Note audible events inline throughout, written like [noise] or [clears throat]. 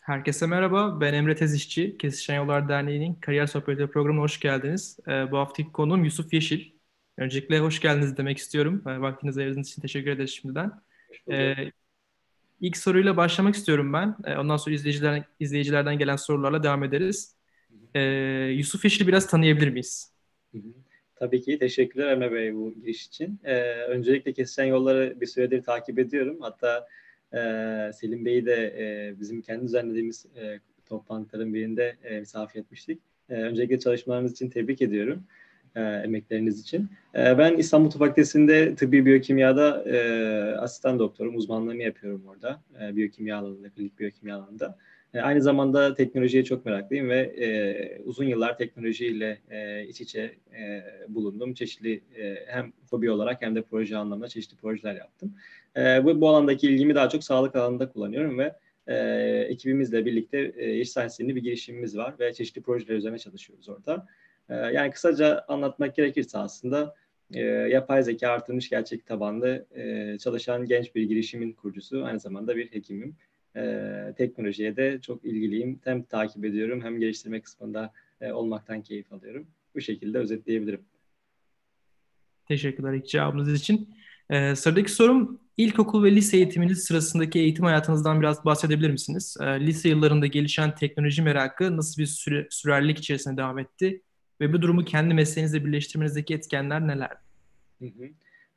Herkese merhaba, ben Emre Tezişçi. Kesişen Yollar Derneği'nin Kariyer Sohbetleri programına hoş geldiniz. Ee, bu haftaki konuğum Yusuf Yeşil. Öncelikle hoş geldiniz demek istiyorum. Ee, vaktinizi ayırdığınız için teşekkür ederiz şimdiden. Ee, ilk soruyla başlamak istiyorum ben. Ee, ondan sonra izleyiciler, izleyicilerden gelen sorularla devam ederiz. Ee, Yusuf Yeşil'i biraz tanıyabilir miyiz? Tabii ki. Teşekkürler Emre Bey bu giriş için. Ee, öncelikle Kesişen Yolları bir süredir takip ediyorum. Hatta e, Selim Bey'i de e, bizim kendi düzenlediğimiz e, toplantıların birinde e, misafir etmiştik. E, öncelikle çalışmalarınız için tebrik ediyorum. E, emekleriniz için. E, ben İstanbul Tıp Fakültesi'nde tıbbi biyokimyada e, asistan doktorum. Uzmanlığımı yapıyorum orada. E, biyokimya alanında, klinik biyokimya alanında. E, aynı zamanda teknolojiye çok meraklıyım ve e, uzun yıllar teknolojiyle e, iç içe e, bulundum. Çeşitli e, hem hobi olarak hem de proje anlamında çeşitli projeler yaptım. E, bu, bu alandaki ilgimi daha çok sağlık alanında kullanıyorum ve e, ekibimizle birlikte e, iş sahnesinde bir girişimimiz var ve çeşitli projeler üzerine çalışıyoruz orada. E, yani kısaca anlatmak gerekirse aslında e, yapay zeka artırılmış gerçek tabanlı e, çalışan genç bir girişimin kurucusu, aynı zamanda bir hekimim e, teknolojiye de çok ilgiliyim. Hem takip ediyorum hem geliştirme kısmında e, olmaktan keyif alıyorum. Bu şekilde özetleyebilirim. Teşekkürler ilk cevabınız için. Ee, sıradaki sorum ilkokul ve lise eğitiminiz sırasındaki eğitim hayatınızdan biraz bahsedebilir misiniz? Ee, lise yıllarında gelişen teknoloji merakı nasıl bir süre, sürerlilik içerisinde devam etti? Ve bu durumu kendi mesleğinizle birleştirmenizdeki etkenler neler? Hı hı.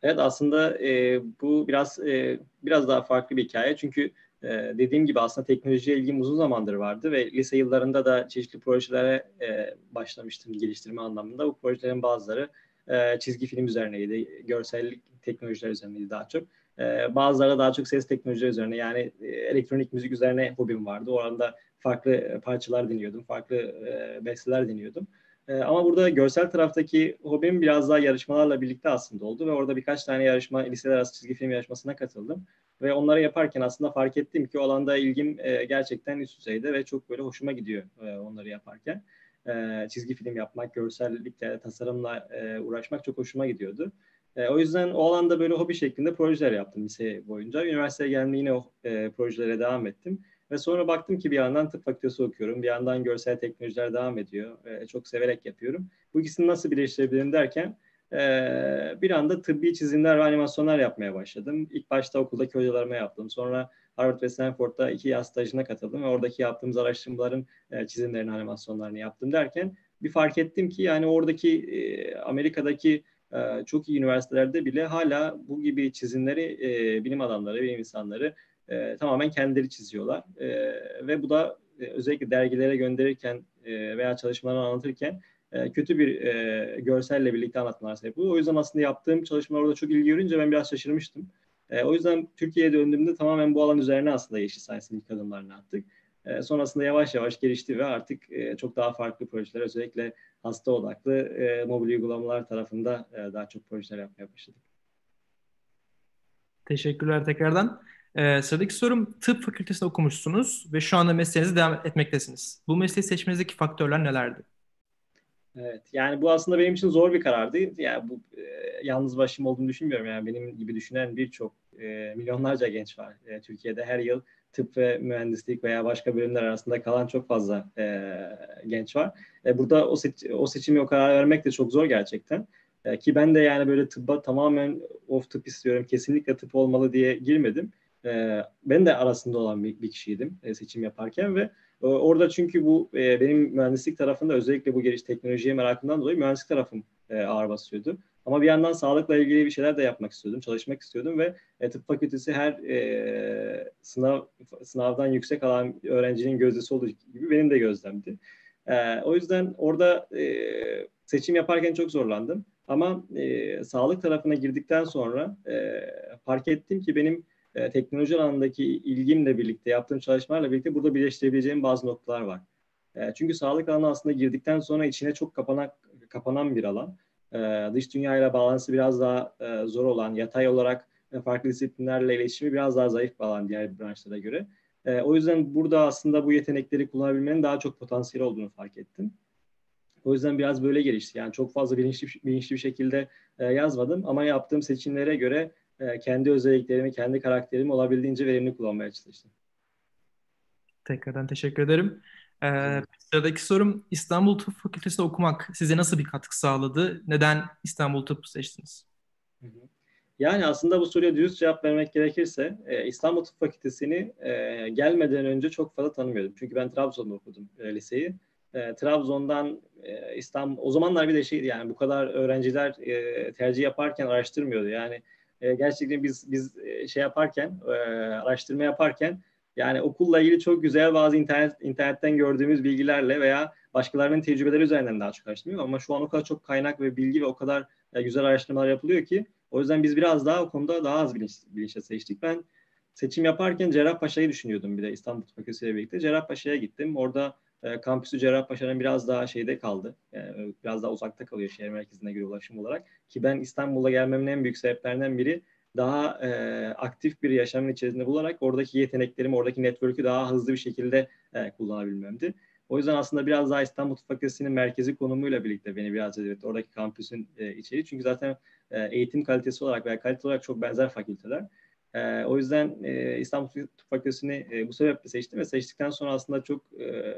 Evet aslında e, bu biraz e, biraz daha farklı bir hikaye çünkü ee, dediğim gibi aslında teknolojiye ilgim uzun zamandır vardı ve lise yıllarında da çeşitli projelere e, başlamıştım geliştirme anlamında. Bu projelerin bazıları e, çizgi film üzerineydi, görsellik teknolojiler üzerineydi daha çok. E, bazıları daha çok ses teknolojileri üzerine yani e, elektronik müzik üzerine hobim vardı. O anda farklı parçalar dinliyordum, farklı e, besteler dinliyordum. E, ama burada görsel taraftaki hobim biraz daha yarışmalarla birlikte aslında oldu ve orada birkaç tane yarışma, liseler arası çizgi film yarışmasına katıldım. Ve onları yaparken aslında fark ettim ki o alanda ilgim e, gerçekten üst düzeyde ve çok böyle hoşuma gidiyor e, onları yaparken. E, çizgi film yapmak, görsellikle, tasarımla uğraşmak çok hoşuma gidiyordu. O yüzden o alanda böyle hobi şeklinde projeler yaptım lise boyunca. Üniversiteye geldiğimde yine o projelere devam ettim. Ve sonra baktım ki bir yandan tıp fakültesi okuyorum, bir yandan görsel teknolojiler devam ediyor. Çok severek yapıyorum. Bu ikisini nasıl birleştirebilirim derken e, bir anda tıbbi çizimler ve animasyonlar yapmaya başladım. İlk başta okuldaki hocalarıma yaptım. Sonra Harvard ve Stanford'da iki yaz stajına katıldım ve oradaki yaptığımız araştırmaların e, çizimlerini, animasyonlarını yaptım derken bir fark ettim ki yani oradaki e, Amerika'daki e, çok iyi üniversitelerde bile hala bu gibi çizimleri bilim adamları, bilim insanları tamamen kendileri çiziyorlar. Ve bu da özellikle dergilere gönderirken veya çalışmalarını anlatırken e, kötü bir e, görselle birlikte anlatmalar sebep oluyor. O yüzden aslında yaptığım çalışmalar orada çok ilgi görünce ben biraz şaşırmıştım. E, o yüzden Türkiye'ye döndüğümde tamamen bu alan üzerine aslında Yeşil Science'ın ilk adımlarını attık. E, sonrasında yavaş yavaş gelişti ve artık e, çok daha farklı projeler özellikle hasta odaklı e, mobil uygulamalar tarafında e, daha çok projeler yapmaya başladık. Teşekkürler tekrardan. Ee, sıradaki sorum tıp fakültesinde okumuşsunuz ve şu anda mesleğinizi devam etmektesiniz. Bu mesleği seçmenizdeki faktörler nelerdi? Evet yani bu aslında benim için zor bir karardı. Yani bu e, yalnız başım olduğunu düşünmüyorum. Yani benim gibi düşünen birçok e, milyonlarca genç var. E, Türkiye'de her yıl tıp ve mühendislik veya başka bölümler arasında kalan çok fazla e, genç var. E, burada o, seç, o seçimi o karar vermek de çok zor gerçekten. E, ki ben de yani böyle tıbba tamamen of tıp istiyorum, kesinlikle tıp olmalı diye girmedim. E, ben de arasında olan bir, bir kişiydim e, seçim yaparken ve orada çünkü bu e, benim mühendislik tarafında özellikle bu geliş teknolojiye merakımdan dolayı mühendislik tarafım e, ağır basıyordu. Ama bir yandan sağlıkla ilgili bir şeyler de yapmak istiyordum, çalışmak istiyordum ve e, tıp fakültesi her sınav sınavdan yüksek alan öğrencinin gözdesi olduğu gibi benim de gözlemdi. O yüzden orada seçim yaparken çok zorlandım. Ama e, sağlık tarafına girdikten sonra e, fark ettim ki benim e, teknoloji alanındaki ilgimle birlikte, yaptığım çalışmalarla birlikte burada birleştirebileceğim bazı noktalar var. E, çünkü sağlık alanı aslında girdikten sonra içine çok kapanan, kapanan bir alan. E, dış dünyayla bağlantısı biraz daha e, zor olan, yatay olarak e, farklı disiplinlerle iletişimi biraz daha zayıf bir alan diğer branşlara göre. E, o yüzden burada aslında bu yetenekleri kullanabilmenin daha çok potansiyel olduğunu fark ettim. O yüzden biraz böyle gelişti. Yani çok fazla bilinçli, bilinçli bir şekilde e, yazmadım ama yaptığım seçimlere göre e, kendi özelliklerimi, kendi karakterimi olabildiğince verimli kullanmaya çalıştım. Tekrardan teşekkür ederim. Ee, sıradaki sorum İstanbul Tıp Fakültesi okumak size nasıl bir katkı sağladı? Neden İstanbul Tıp seçtiniz? Yani aslında bu soruya dürüst cevap vermek gerekirse e, İstanbul Tıp Fakültesi'ni e, gelmeden önce çok fazla tanımıyordum. Çünkü ben Trabzon'da okudum e, liseyi. E, Trabzon'dan e, İstanbul, o zamanlar bir de şeydi yani bu kadar öğrenciler e, tercih yaparken araştırmıyordu. Yani e, gerçekten biz biz e, şey yaparken, e, araştırma yaparken yani okulla ilgili çok güzel bazı internet internetten gördüğümüz bilgilerle veya başkalarının tecrübeleri üzerinden daha çok araştırmıyor ama şu an o kadar çok kaynak ve bilgi ve o kadar e, güzel araştırmalar yapılıyor ki o yüzden biz biraz daha o konuda daha az bilinç, bilinçle seçtik. Ben seçim yaparken Cerrahpaşa'yı düşünüyordum bir de İstanbul Fakültesi ile birlikte. Cerrahpaşa'ya gittim. Orada e, kampüsü Cerrahpaşa'nın biraz daha şeyde kaldı. Yani biraz daha uzakta kalıyor şehir merkezine göre ulaşım olarak. Ki ben İstanbul'a gelmemin en büyük sebeplerinden biri daha e, aktif bir yaşamın içerisinde bularak oradaki yeteneklerimi, oradaki network'ü daha hızlı bir şekilde e, kullanabilmemdi. O yüzden aslında biraz daha İstanbul Fakültesi'nin merkezi konumuyla birlikte beni biraz cezbetti. Oradaki kampüsün e, içeriği. Çünkü zaten e, eğitim kalitesi olarak veya kalite olarak çok benzer fakülteler. E, o yüzden e, İstanbul Tıp Fakültesi'ni e, bu sebeple seçtim ve seçtikten sonra aslında çok e,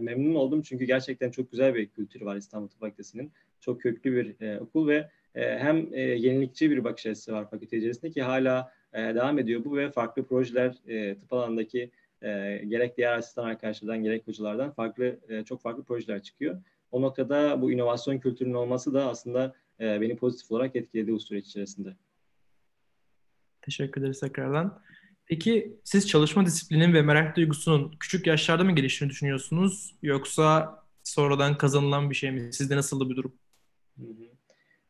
memnun oldum. Çünkü gerçekten çok güzel bir kültürü var İstanbul Tıp Fakültesi'nin. Çok köklü bir e, okul ve e, hem e, yenilikçi bir bakış açısı var fakülte içerisinde ki hala e, devam ediyor bu ve farklı projeler e, tıp alanındaki e, gerek diğer asistan arkadaşlardan gerek hocalardan farklı e, çok farklı projeler çıkıyor. O noktada bu inovasyon kültürünün olması da aslında e, beni pozitif olarak etkiledi bu süreç içerisinde. Teşekkür ederiz tekrardan. Peki siz çalışma disiplinin ve merak duygusunun küçük yaşlarda mı geliştiğini düşünüyorsunuz yoksa sonradan kazanılan bir şey mi? Sizde nasıl bir durum?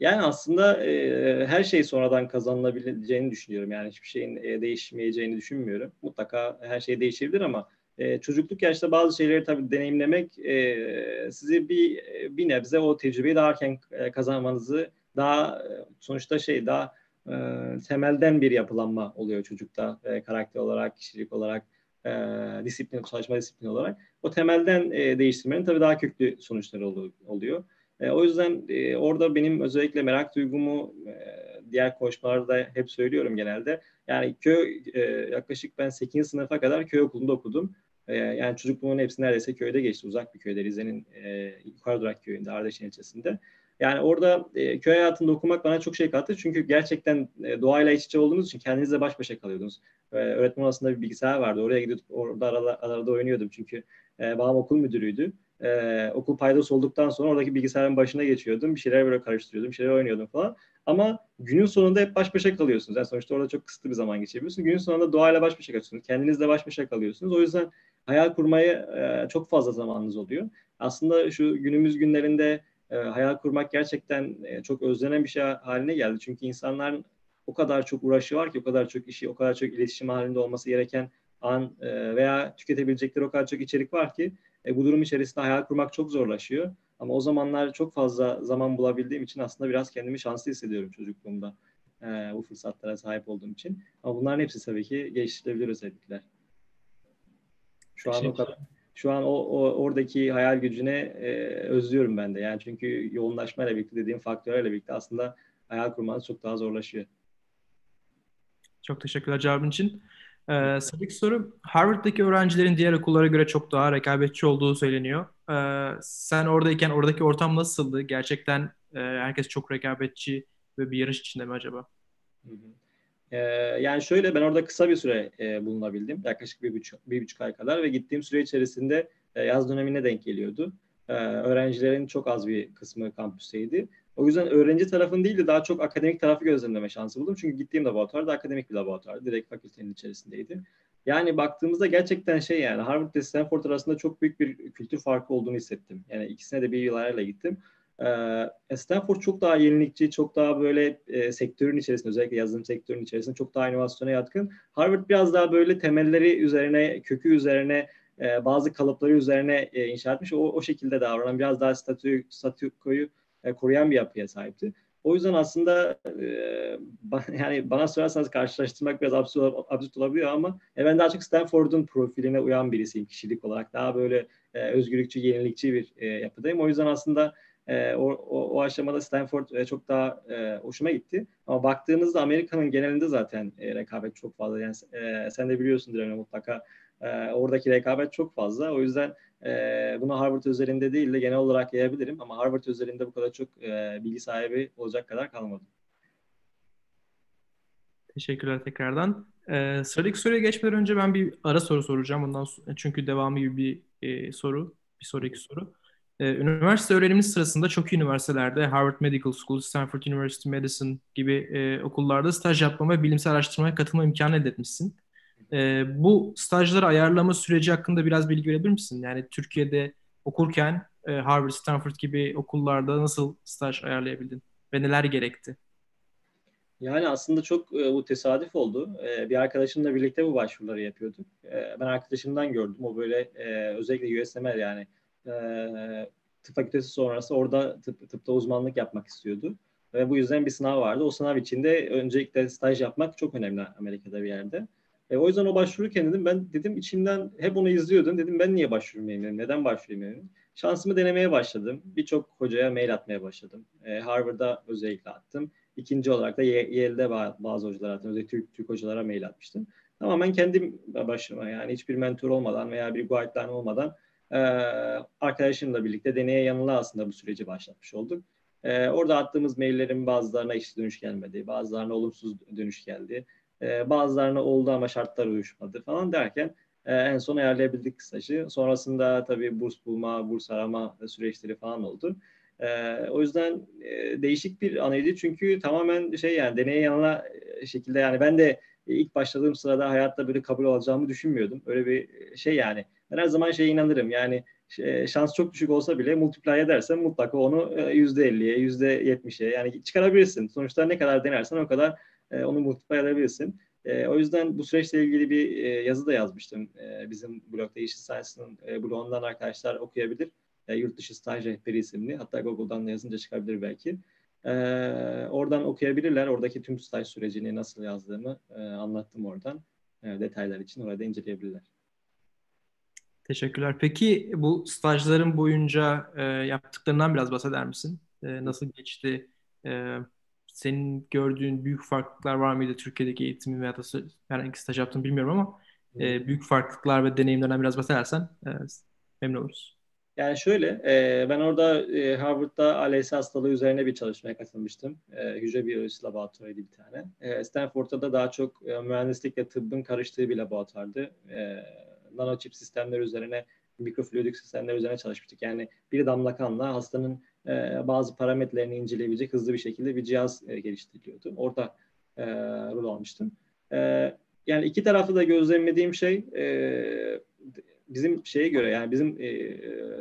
Yani aslında e, her şey sonradan kazanılabileceğini düşünüyorum. Yani hiçbir şeyin e, değişmeyeceğini düşünmüyorum. Mutlaka her şey değişebilir ama e, çocukluk yaşta bazı şeyleri tabii deneyimlemek e, sizi bir bir nebze o tecrübeyi daha erken e, kazanmanızı daha e, sonuçta şey daha e, temelden bir yapılanma oluyor çocukta e, karakter olarak, kişilik olarak, e, disiplin, çalışma disiplini olarak. O temelden e, değiştirmenin tabii daha köklü sonuçları oluyor. E, o yüzden e, orada benim özellikle merak duygumu e, diğer koşmalarda hep söylüyorum genelde. Yani köy e, yaklaşık ben 8. sınıfa kadar köy okulunda okudum. E, yani çocukluğumun hepsi neredeyse köyde geçti. Uzak bir köyde Rize'nin e, Yukarı Durak köyünde Ardeşen ilçesinde. Yani orada e, köy hayatında okumak bana çok şey kattı. Çünkü gerçekten e, doğayla iç içe olduğunuz için kendinizle baş başa kalıyordunuz. E, öğretmen odasında bir bilgisayar vardı. Oraya gidip orada arada, arada oynuyordum. Çünkü e, babam okul müdürüydü. E, okul paydası olduktan sonra oradaki bilgisayarın başına geçiyordum. Bir şeyler böyle karıştırıyordum. Bir şeyler oynuyordum falan. Ama günün sonunda hep baş başa kalıyorsunuz. Yani sonuçta orada çok kısıtlı bir zaman geçiriyorsunuz. Günün sonunda doğayla baş başa kalıyorsunuz. Kendinizle baş başa kalıyorsunuz. O yüzden hayal kurmaya e, çok fazla zamanınız oluyor. Aslında şu günümüz günlerinde e, hayal kurmak gerçekten e, çok özlenen bir şey haline geldi. Çünkü insanların o kadar çok uğraşı var ki, o kadar çok işi, o kadar çok iletişim halinde olması gereken an e, veya tüketebilecekleri o kadar çok içerik var ki e, bu durum içerisinde hayal kurmak çok zorlaşıyor. Ama o zamanlar çok fazla zaman bulabildiğim için aslında biraz kendimi şanslı hissediyorum çocukluğumda e, bu fırsatlara sahip olduğum için. Ama bunların hepsi tabii ki geliştirilebilir özellikler. Şu an o kadar şu an o, o oradaki hayal gücüne e, özlüyorum ben de. Yani çünkü yoğunlaşmayla birlikte dediğim faktörlerle birlikte aslında hayal kurmanız çok daha zorlaşıyor. Çok teşekkürler cevabın için. Ee, sıradaki soru, Harvard'daki öğrencilerin diğer okullara göre çok daha rekabetçi olduğu söyleniyor. Ee, sen oradayken oradaki ortam nasıldı? Gerçekten e, herkes çok rekabetçi ve bir yarış içinde mi acaba? Hı hı. Ee, yani şöyle ben orada kısa bir süre e, bulunabildim. Yaklaşık bir buçuk, bir buçuk ay kadar ve gittiğim süre içerisinde e, yaz dönemine denk geliyordu. E, öğrencilerin çok az bir kısmı kampüsteydi. O yüzden öğrenci tarafın değil de daha çok akademik tarafı gözlemleme şansı buldum. Çünkü gittiğim laboratuvar da akademik bir laboratuvar. Direkt fakültenin içerisindeydi. Yani baktığımızda gerçekten şey yani Harvard ile Stanford arasında çok büyük bir kültür farkı olduğunu hissettim. Yani ikisine de bir yıl arayla gittim. E, Stanford çok daha yenilikçi, çok daha böyle e, sektörün içerisinde özellikle yazılım sektörünün içerisinde çok daha inovasyona yatkın. Harvard biraz daha böyle temelleri üzerine, kökü üzerine, e, bazı kalıpları üzerine e, inşa etmiş. O, o şekilde davranan, biraz daha statü, statükoyu e, koruyan bir yapıya sahipti. O yüzden aslında e, [laughs] yani bana sorarsanız karşılaştırmak biraz absürt, absürt olabiliyor ama e, ben daha çok Stanford'un profiline uyan birisiyim kişilik olarak. Daha böyle e, özgürlükçü, yenilikçi bir e, yapıdayım. O yüzden aslında e, o, o, o aşamada Stanford e, çok daha e, hoşuma gitti. Ama baktığınızda Amerika'nın genelinde zaten e, rekabet çok fazla. Yani e, sen de biliyorsundur yani mutlaka e, oradaki rekabet çok fazla. O yüzden e, bunu Harvard üzerinde değil de genel olarak yayabilirim ama Harvard üzerinde bu kadar çok e, bilgi sahibi olacak kadar kalmadım. Teşekkürler tekrardan. Ee, sıradaki soruya geçmeden önce ben bir ara soru soracağım. Ondan çünkü devamı gibi bir e, soru, bir sonraki soru. Ee, üniversite öğreniminiz sırasında çok iyi üniversitelerde, Harvard Medical School, Stanford University Medicine gibi e, okullarda staj yapma ve bilimsel araştırmaya katılma imkanı elde etmişsin. E, bu stajları ayarlama süreci hakkında biraz bilgi verebilir misin? Yani Türkiye'de okurken e, Harvard, Stanford gibi okullarda nasıl staj ayarlayabildin ve neler gerekti? Yani aslında çok e, bu tesadüf oldu. E, bir arkadaşımla birlikte bu başvuruları yapıyorduk. E, ben arkadaşımdan gördüm. O böyle e, özellikle USML yani e, tıp fakültesi sonrası orada tıp, tıpta uzmanlık yapmak istiyordu. Ve bu yüzden bir sınav vardı. O sınav içinde öncelikle staj yapmak çok önemli Amerika'da bir yerde. E, o yüzden o başvururken dedim ben dedim içimden hep onu izliyordum. Dedim ben niye başvurmayayım? Neden başvurmayayım? Şansımı denemeye başladım. Birçok hocaya mail atmaya başladım. E, Harvard'a özellikle attım. İkinci olarak da Yale'de bazı hocalar attım. Özellikle Türk, Türk hocalara mail atmıştım. Tamamen kendim başıma yani hiçbir mentor olmadan veya bir guideline olmadan e, arkadaşımla birlikte deneye yanıla aslında bu süreci başlatmış olduk. E, orada attığımız maillerin bazılarına hiç dönüş gelmedi, bazılarına olumsuz dönüş geldi. E, bazılarına oldu ama şartlar uyuşmadı falan derken e, en son ayarlayabildik stajı. Sonrasında tabii burs bulma, burs arama süreçleri falan oldu. E, o yüzden e, değişik bir anıydı çünkü tamamen şey yani deneye yanına şekilde yani ben de ilk başladığım sırada hayatta böyle kabul alacağımı düşünmüyordum. Öyle bir şey yani. Ben her zaman şeye inanırım yani şans çok düşük olsa bile multiply edersen mutlaka onu %50'ye, %70'e yani çıkarabilirsin. Sonuçta ne kadar denersen o kadar e, onu multiply edebilirsin. E, o yüzden bu süreçle ilgili bir e, yazı da yazmıştım. E, bizim blogda Yeşil Science'ın e, blogundan arkadaşlar okuyabilir. E, Yurt dışı staj rehberi isimli. Hatta Google'dan da yazınca çıkabilir belki. E, oradan okuyabilirler. Oradaki tüm staj sürecini nasıl yazdığımı e, anlattım oradan. E, detaylar için orada inceleyebilirler. Teşekkürler. Peki bu stajların boyunca e, yaptıklarından biraz bahseder misin? E, nasıl geçti? E, senin gördüğün büyük farklılıklar var mıydı Türkiye'deki eğitimin veya da herhangi staj yaptığını bilmiyorum ama e, büyük farklılıklar ve deneyimlerden biraz bahsedersen e, memnun oluruz. Yani şöyle, e, ben orada e, Harvard'da ALS hastalığı üzerine bir çalışmaya katılmıştım. E, hücre biyolojisi laboratuvarıydı bir tane. E, Stanford'da da daha çok e, mühendislikle tıbbın karıştığı bir laboratuvardı. E, nanochip sistemler üzerine, mikrofluidik sistemler üzerine çalışmıştık. Yani bir damla kanla hastanın e, bazı parametrelerini inceleyebilecek hızlı bir şekilde bir cihaz e, geliştiriliyordu. Orada e, rol almıştım. E, yani iki tarafta da gözlemlediğim şey e, bizim şeye göre yani bizim e,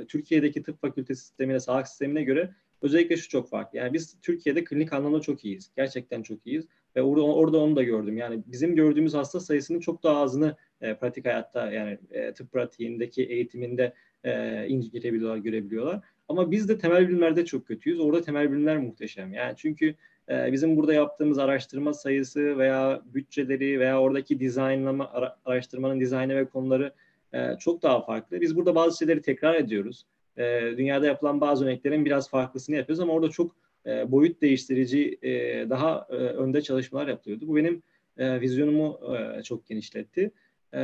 Türkiye'deki tıp fakültesi sistemine, sağlık sistemine göre özellikle şu çok farklı. Yani biz Türkiye'de klinik anlamda çok iyiyiz. Gerçekten çok iyiyiz. Ve orada, orada onu da gördüm. Yani bizim gördüğümüz hasta sayısının çok daha azını e, pratik hayatta yani e, tıp pratiğindeki eğitiminde e, inceleyebiliyorlar, görebiliyorlar. Ama biz de temel bilimlerde çok kötüyüz. Orada temel bilimler muhteşem. Yani çünkü e, bizim burada yaptığımız araştırma sayısı veya bütçeleri veya oradaki dizaynlama ara, araştırmanın dizaynı ve konuları e, çok daha farklı. Biz burada bazı şeyleri tekrar ediyoruz. E, dünyada yapılan bazı örneklerin biraz farklısını yapıyoruz ama orada çok e, boyut değiştirici, e, daha e, önde çalışmalar yapılıyordu. Bu benim e, vizyonumu e, çok genişletti. E,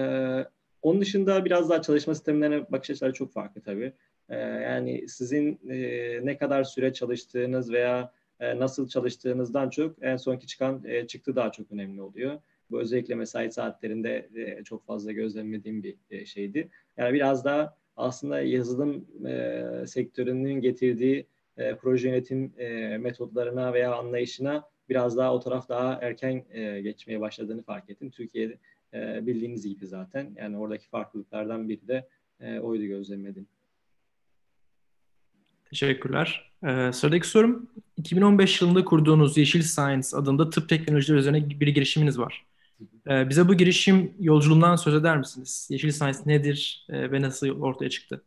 onun dışında biraz daha çalışma sistemlerine bakış açıları çok farklı tabii. Ee, yani sizin e, ne kadar süre çalıştığınız veya e, nasıl çalıştığınızdan çok en sonki çıkan e, çıktı daha çok önemli oluyor. Bu özellikle mesai saatlerinde çok fazla gözlemlediğim bir şeydi. Yani biraz daha aslında yazılım sektörünün getirdiği proje yönetim metodlarına veya anlayışına biraz daha o taraf daha erken geçmeye başladığını fark ettim. Türkiye'de bildiğiniz gibi zaten. Yani oradaki farklılıklardan biri de oydu gözlemledim. Teşekkürler. Ee, sıradaki sorum, 2015 yılında kurduğunuz Yeşil Science adında tıp teknolojileri üzerine bir girişiminiz var. Ee, bize bu girişim yolculuğundan söz eder misiniz? Yeşil Science nedir e, ve nasıl ortaya çıktı?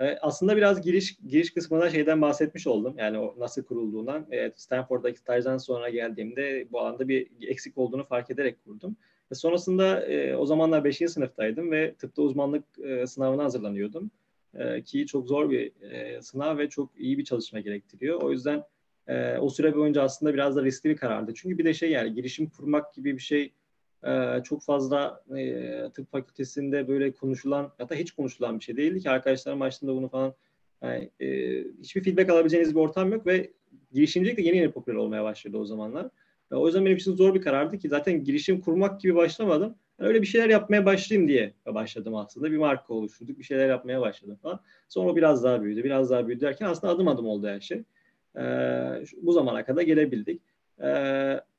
Ee, aslında biraz giriş giriş kısmında şeyden bahsetmiş oldum. Yani nasıl kurulduğundan. Evet, Stanford'daki stajdan sonra geldiğimde bu alanda bir eksik olduğunu fark ederek kurdum. Ve sonrasında e, o zamanlar 5. sınıftaydım ve tıpta uzmanlık e, sınavına hazırlanıyordum. E, ki çok zor bir e, sınav ve çok iyi bir çalışma gerektiriyor. O yüzden e, o süre boyunca aslında biraz da riskli bir karardı. Çünkü bir de şey yani girişim kurmak gibi bir şey e, çok fazla e, tıp fakültesinde böyle konuşulan hatta hiç konuşulan bir şey değildi ki arkadaşlarım açtığında bunu falan yani, e, hiçbir feedback alabileceğiniz bir ortam yok ve girişimcilik de yeni yeni popüler olmaya başladı o zamanlar. E, o yüzden benim için zor bir karardı ki zaten girişim kurmak gibi başlamadım. Yani öyle bir şeyler yapmaya başlayayım diye başladım aslında. Bir marka oluşturduk, bir şeyler yapmaya başladım falan. Sonra biraz daha büyüdü, biraz daha büyüdü derken aslında adım adım oldu her şey. E, bu zamana kadar gelebildik. E,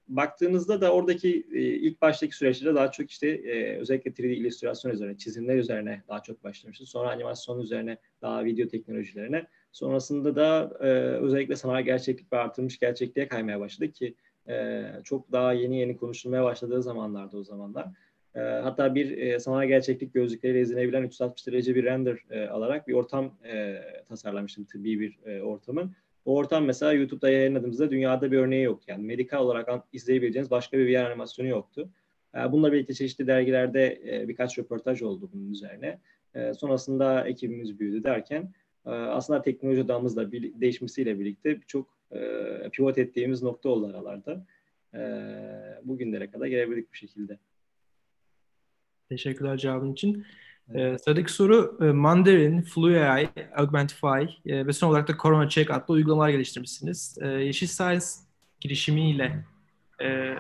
baktığınızda da oradaki e, ilk baştaki süreçte daha çok işte e, özellikle 3D illüstrasyon üzerine, çizimler üzerine daha çok başlamışız. Sonra animasyon üzerine, daha video teknolojilerine. Sonrasında da e, özellikle sanal gerçeklik ve artırılmış gerçekliğe kaymaya başladık ki e, çok daha yeni yeni konuşulmaya başladığı zamanlarda o zamanlar. E, hatta bir e, sanal gerçeklik gözlükleriyle izlenebilen 360 derece bir render e, alarak bir ortam e, tasarlamıştım, tıbbi bir e, ortamın. O ortam mesela YouTube'da yayınladığımızda dünyada bir örneği yok. Yani medikal olarak izleyebileceğiniz başka bir VR animasyonu yoktu. E, bununla birlikte çeşitli dergilerde e, birkaç röportaj oldu bunun üzerine. E, sonrasında ekibimiz büyüdü derken aslında teknoloji odamız da değişmesiyle birlikte birçok pivot ettiğimiz nokta oldu aralarda. Bugünlere kadar gelebildik bu şekilde. Teşekkürler cevabın için. Ee, sıradaki soru e, Mandarin, FluAI, Augmentify e, ve son olarak da Corona Check adlı uygulamalar geliştirmişsiniz. E, Yeşil Science girişimiyle e,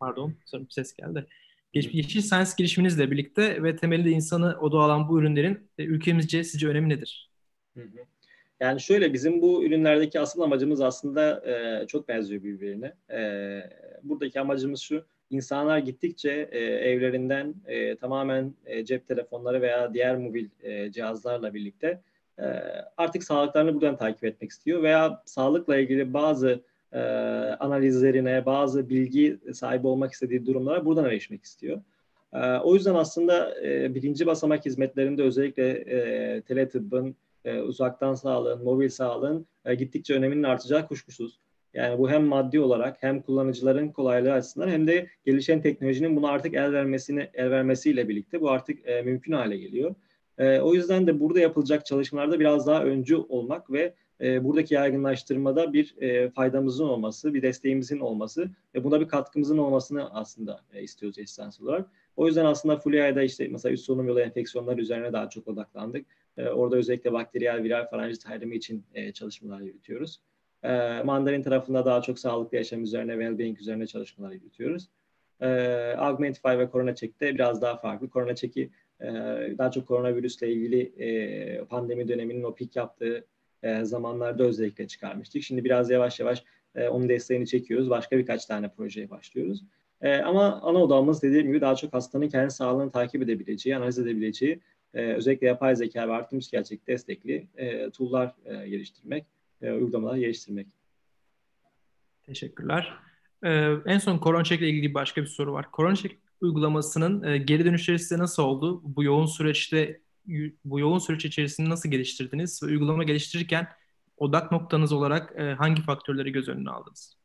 pardon sanırım ses geldi. Yeşil Science girişiminizle birlikte ve temelinde insanı oda alan bu ürünlerin e, ülkemizce sizce önemi nedir? Yani şöyle bizim bu ürünlerdeki asıl amacımız aslında e, çok benziyor birbirine. E, buradaki amacımız şu insanlar gittikçe e, evlerinden e, tamamen e, cep telefonları veya diğer mobil e, cihazlarla birlikte e, artık sağlıklarını buradan takip etmek istiyor veya sağlıkla ilgili bazı e, analizlerine, bazı bilgi sahibi olmak istediği durumlara buradan erişmek istiyor. E, o yüzden aslında e, birinci basamak hizmetlerinde özellikle e, teletıbbın, e, uzaktan sağlığın, mobil sağlığın e, gittikçe öneminin artacağı kuşkusuz. Yani bu hem maddi olarak hem kullanıcıların kolaylığı açısından hem de gelişen teknolojinin buna artık el vermesini el vermesiyle birlikte bu artık e, mümkün hale geliyor. E, o yüzden de burada yapılacak çalışmalarda biraz daha öncü olmak ve e, buradaki yaygınlaştırmada bir e, faydamızın olması, bir desteğimizin olması ve buna bir katkımızın olmasını aslında e, istiyoruz esans olarak. O yüzden aslında Fulia'da işte mesela üst solunum yolu enfeksiyonları üzerine daha çok odaklandık. E, orada özellikle bakteriyel viral faranjit ayrımı için e, çalışmalar yürütüyoruz. E, Mandarin tarafında daha çok sağlıklı yaşam üzerine, well-being üzerine çalışmalar yürütüyoruz. E, Augmentify ve Corona Check'te biraz daha farklı. Corona Check'i e, daha çok koronavirüsle ilgili e, pandemi döneminin o pik yaptığı e, zamanlarda özellikle çıkarmıştık. Şimdi biraz yavaş yavaş e, onun desteğini çekiyoruz. Başka birkaç tane projeye başlıyoruz. E, ama ana odamız dediğim gibi daha çok hastanın kendi sağlığını takip edebileceği, analiz edebileceği, e, özellikle yapay zeka ve artırılmış gerçek destekli e, tool'lar e, geliştirmek e, uygulamalar geliştirmek. Teşekkürler. Ee, en son CoronaCheck ile ilgili başka bir soru var. CoronaCheck uygulamasının e, geri dönüşleri size nasıl oldu? Bu yoğun süreçte bu yoğun süreç içerisinde nasıl geliştirdiniz ve uygulama geliştirirken odak noktanız olarak e, hangi faktörleri göz önüne aldınız?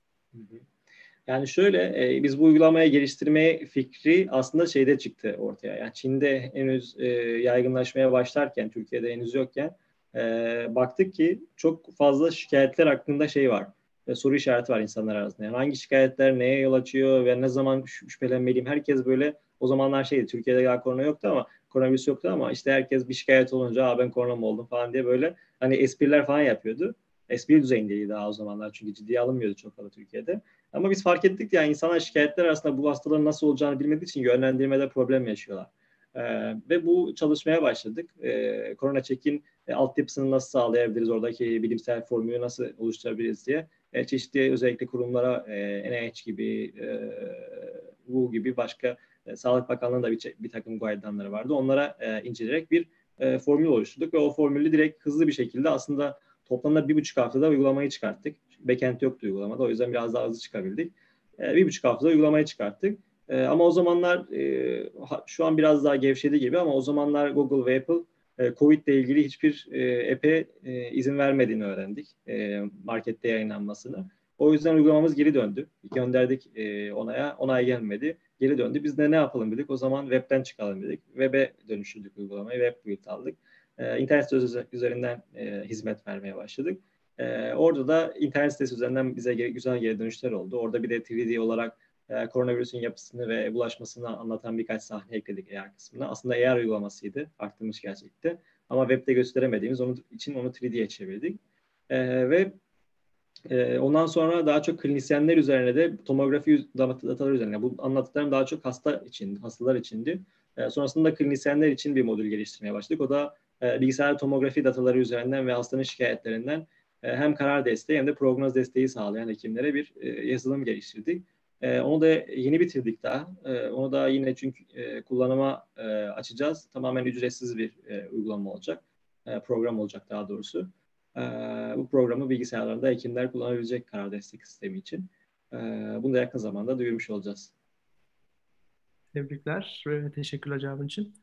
Yani şöyle, e, biz bu uygulamaya geliştirme fikri aslında şeyde çıktı ortaya. Yani Çin'de henüz e, yaygınlaşmaya başlarken, Türkiye'de henüz yokken e, baktık ki çok fazla şikayetler hakkında şey var. Ve soru işareti var insanlar arasında. Yani hangi şikayetler neye yol açıyor ve ne zaman şüphelenmeliyim? Herkes böyle o zamanlar şeydi Türkiye'de daha korona yoktu ama koronavirüs yoktu ama işte herkes bir şikayet olunca Aa, ben korona mı oldum falan diye böyle hani espriler falan yapıyordu. Espri düzeyindeydi daha o zamanlar çünkü ciddiye alınmıyordu çok fazla Türkiye'de. Ama biz fark ettik yani insanlar şikayetler arasında bu hastaların nasıl olacağını bilmediği için yönlendirmede problem yaşıyorlar. Ee, ve bu çalışmaya başladık. Ee, korona çekin e, altyapısını nasıl sağlayabiliriz, oradaki bilimsel formülü nasıl oluşturabiliriz diye e, çeşitli özellikle kurumlara e, NIH gibi, e, WHO gibi başka e, Sağlık Bakanlığı'nın da bir, bir takım guidelanları vardı. Onlara e, inceleyerek bir e, formül oluşturduk ve o formülü direkt hızlı bir şekilde aslında toplamda bir buçuk haftada uygulamayı çıkarttık. Backend yoktu uygulamada o yüzden biraz daha hızlı çıkabildik. E, bir buçuk haftada uygulamayı çıkarttık. E, ama o zamanlar e, şu an biraz daha gevşedi gibi ama o zamanlar Google ve Apple e, Covid ile ilgili hiçbir e, app'e e, izin vermediğini öğrendik. E, markette yayınlanmasını. O yüzden uygulamamız geri döndü. Gönderdik onaya, onay gelmedi. Geri döndü. Biz de ne yapalım dedik. O zaman webten çıkalım dedik. Web'e dönüştürdük uygulamayı. Web build aldık. E, internet sitesi üzerinden hizmet vermeye başladık. Orada da internet sitesi üzerinden bize güzel geri dönüşler oldu. Orada bir de 3D olarak e, koronavirüsün yapısını ve bulaşmasını anlatan birkaç sahne ekledik AR kısmına. Aslında AR uygulamasıydı. Arttırmış gerçekte. Ama webde gösteremediğimiz onun için onu 3D'ye çevirdik. E, ve e, ondan sonra daha çok klinisyenler üzerine de tomografi dataları üzerine. Bu anlattıklarım daha çok hasta için, hastalar içindi. E, sonrasında klinisyenler için bir modül geliştirmeye başladık. O da e, bilgisayar tomografi dataları üzerinden ve hastanın şikayetlerinden e, hem karar desteği hem de prognoz desteği sağlayan hekimlere bir e, yazılım geliştirdik. E, onu da yeni bitirdik daha. E, onu da yine çünkü e, kullanıma e, açacağız. Tamamen ücretsiz bir e, uygulama olacak. E, program olacak daha doğrusu. E, bu programı bilgisayarlarda hekimler kullanabilecek karar destek sistemi için. E, bunu da yakın zamanda duyurmuş olacağız. Tebrikler ve teşekkürler cevabın için.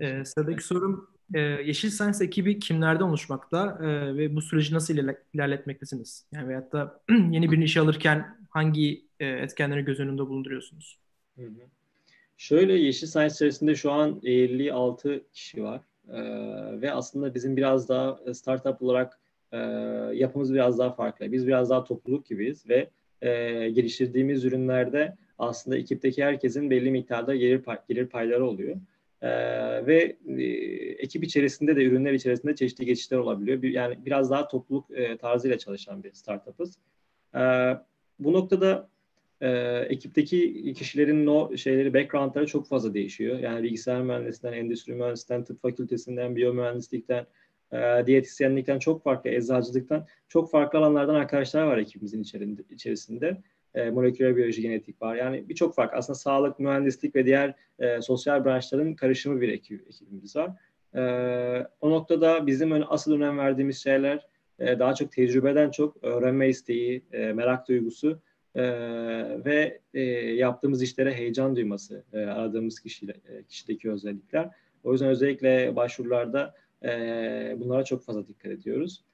Ee, sıradaki sorum e, Yeşil Science ekibi kimlerden oluşmakta e, ve bu süreci nasıl ilerletmektesiniz? Yani veyahut da [clears throat] yeni bir işe alırken hangi e, etkenleri göz önünde bulunduruyorsunuz? Şöyle Yeşil Science içerisinde şu an 56 kişi var e, ve aslında bizim biraz daha startup olarak e, yapımız biraz daha farklı. Biz biraz daha topluluk gibiyiz ve e, geliştirdiğimiz ürünlerde aslında ekipteki herkesin belli miktarda gelir, pay, gelir payları oluyor. Ee, ve e, ekip içerisinde de ürünler içerisinde çeşitli geçişler olabiliyor. Bir, yani biraz daha topluluk e, tarzıyla çalışan bir startup'ız. Ee, bu noktada e, ekipteki kişilerin o şeyleri, backgroundları çok fazla değişiyor. Yani bilgisayar mühendisinden, endüstri mühendisinden, tıp fakültesinden, biyomühendislikten, e, diyetisyenlikten, çok farklı eczacılıktan, çok farklı alanlardan arkadaşlar var ekibimizin içerisinde e, moleküler biyoloji, genetik var. Yani birçok fark. Aslında sağlık, mühendislik ve diğer e, sosyal branşların karışımı bir ekibimiz var. E, o noktada bizim asıl önem verdiğimiz şeyler e, daha çok tecrübeden çok öğrenme isteği, e, merak duygusu e, ve yaptığımız işlere heyecan duyması, e, aradığımız kişiyle, kişideki özellikler. O yüzden özellikle başvurularda bunlara çok fazla dikkat ediyoruz.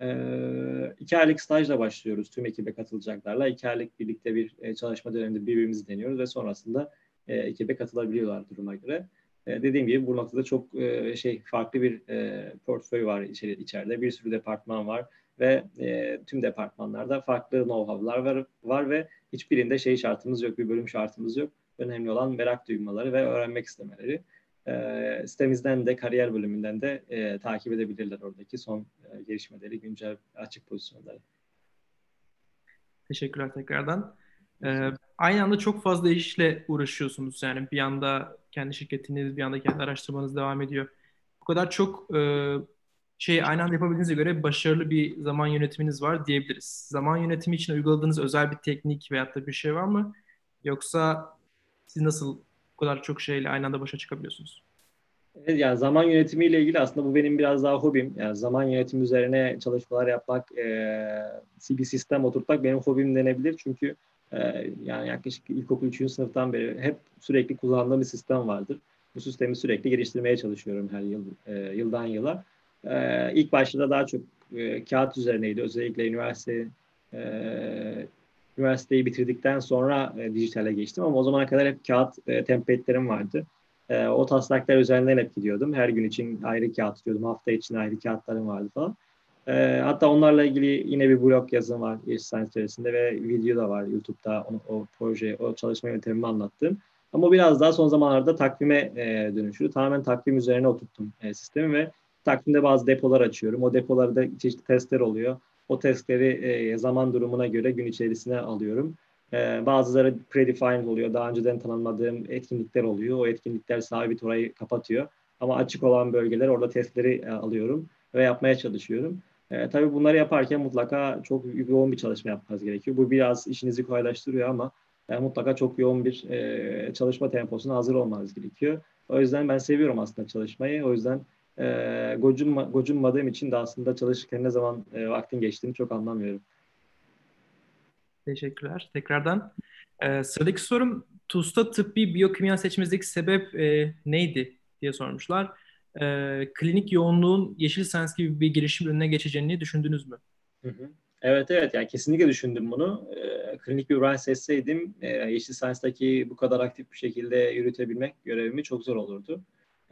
E, aylık stajla başlıyoruz tüm ekibe katılacaklarla. İki aylık birlikte bir çalışma döneminde birbirimizi deniyoruz ve sonrasında e, ekibe katılabiliyorlar duruma göre. E, dediğim gibi bu noktada çok e, şey farklı bir e, portföy var içeri, içeride. Bir sürü departman var ve e, tüm departmanlarda farklı know-how'lar var, var ve hiçbirinde şey şartımız yok, bir bölüm şartımız yok. Önemli olan merak duymaları ve öğrenmek istemeleri e, sitemizden de kariyer bölümünden de e, takip edebilirler oradaki son e, gelişmeleri, güncel açık pozisyonları. Teşekkürler tekrardan. Ee, aynı anda çok fazla işle uğraşıyorsunuz. Yani bir yanda kendi şirketiniz, bir yanda kendi araştırmanız devam ediyor. Bu kadar çok e, şey aynı anda yapabildiğinize göre başarılı bir zaman yönetiminiz var diyebiliriz. Zaman yönetimi için uyguladığınız özel bir teknik veyahut da bir şey var mı? Yoksa siz nasıl bu kadar çok şeyle aynı anda başa çıkabiliyorsunuz? Evet, yani zaman yönetimiyle ilgili aslında bu benim biraz daha hobim. Yani zaman yönetimi üzerine çalışmalar yapmak, e, bir sistem oturtmak benim hobim denebilir. Çünkü e, yani yaklaşık ilkokul 3. sınıftan beri hep sürekli kullandığım bir sistem vardır. Bu sistemi sürekli geliştirmeye çalışıyorum her yıl, e, yıldan yıla. E, ilk başta da daha çok e, kağıt üzerineydi. Özellikle üniversite e, üniversiteyi bitirdikten sonra e, dijitale geçtim ama o zamana kadar hep kağıt e, template'lerim vardı. E, o taslaklar üzerinden hep gidiyordum. Her gün için ayrı kağıt tutuyordum. Hafta için ayrı kağıtlarım vardı falan. E, hatta onlarla ilgili yine bir blog yazım var Yeşil Science ve video da var YouTube'da o, o proje, o çalışma yöntemimi anlattım. Ama biraz daha son zamanlarda takvime e, dönüştü. Tamamen takvim üzerine oturttum e, sistemi ve takvimde bazı depolar açıyorum. O depolarda çeşitli testler oluyor. O testleri e, zaman durumuna göre gün içerisine alıyorum. E, bazıları predefined oluyor. Daha önceden tanımladığım etkinlikler oluyor. O etkinlikler sabit orayı kapatıyor. Ama açık olan bölgeler orada testleri e, alıyorum ve yapmaya çalışıyorum. E, tabii bunları yaparken mutlaka çok yoğun bir çalışma yapmanız gerekiyor. Bu biraz işinizi kolaylaştırıyor ama e, mutlaka çok yoğun bir e, çalışma temposuna hazır olmanız gerekiyor. O yüzden ben seviyorum aslında çalışmayı. O yüzden e, gocunma, gocunmadığım için de aslında çalışırken ne zaman e, vaktin geçtiğini çok anlamıyorum. Teşekkürler. Tekrardan. Ee, sıradaki sorum TUS'ta tıbbi biyokimya seçmenizdeki sebep e, neydi diye sormuşlar. E, klinik yoğunluğun Yeşil Science gibi bir girişim önüne geçeceğini düşündünüz mü? Hı hı. Evet evet yani kesinlikle düşündüm bunu. E, klinik bir branş seçseydim e, Yeşil Science'daki bu kadar aktif bir şekilde yürütebilmek görevimi çok zor olurdu.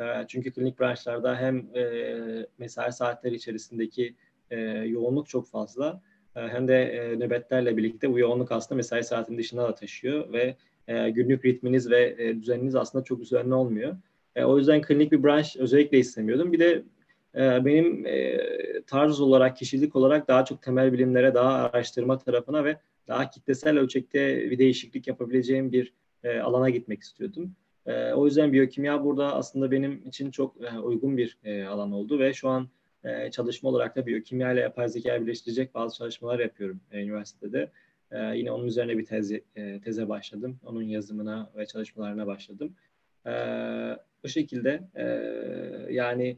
E, çünkü klinik branşlarda hem e, mesai saatleri içerisindeki e, yoğunluk çok fazla e, hem de e, nöbetlerle birlikte bu yoğunluk aslında mesai saatinin dışına da taşıyor ve e, günlük ritminiz ve e, düzeniniz aslında çok düzenli olmuyor. E, o yüzden klinik bir branş özellikle istemiyordum. Bir de e, benim e, tarz olarak, kişilik olarak daha çok temel bilimlere, daha araştırma tarafına ve daha kitlesel ölçekte bir değişiklik yapabileceğim bir alana gitmek istiyordum. O yüzden biyokimya burada aslında benim için çok uygun bir alan oldu ve şu an çalışma olarak da biyokimya ile yapay zeka birleştirecek bazı çalışmalar yapıyorum üniversitede. Yine onun üzerine bir tezi, e, teze başladım. Onun yazımına ve çalışmalarına başladım. E, bu şekilde e, yani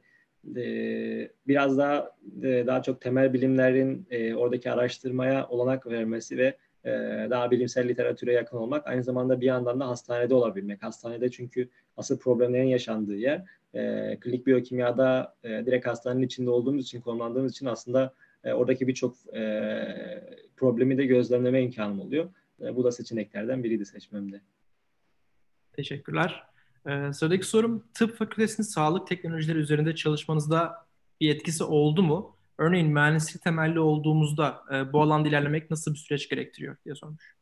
e, biraz daha e, daha çok temel bilimlerin e, oradaki araştırmaya olanak vermesi ve e, daha bilimsel literatüre yakın olmak. Aynı zamanda bir yandan da hastanede olabilmek. Hastanede çünkü asıl problemlerin yaşandığı yer. E, klinik biyokimyada e, direkt hastanenin içinde olduğumuz için, konumlandığımız için aslında e, oradaki birçok e, problemi de gözlemleme imkanım oluyor. E, bu da seçeneklerden biriydi seçmemde. Teşekkürler. Ee, sıradaki sorum tıp fakültesinin sağlık teknolojileri üzerinde çalışmanızda bir etkisi oldu mu? Örneğin mühendislik temelli olduğumuzda e, bu alanda ilerlemek nasıl bir süreç gerektiriyor diye sormuş.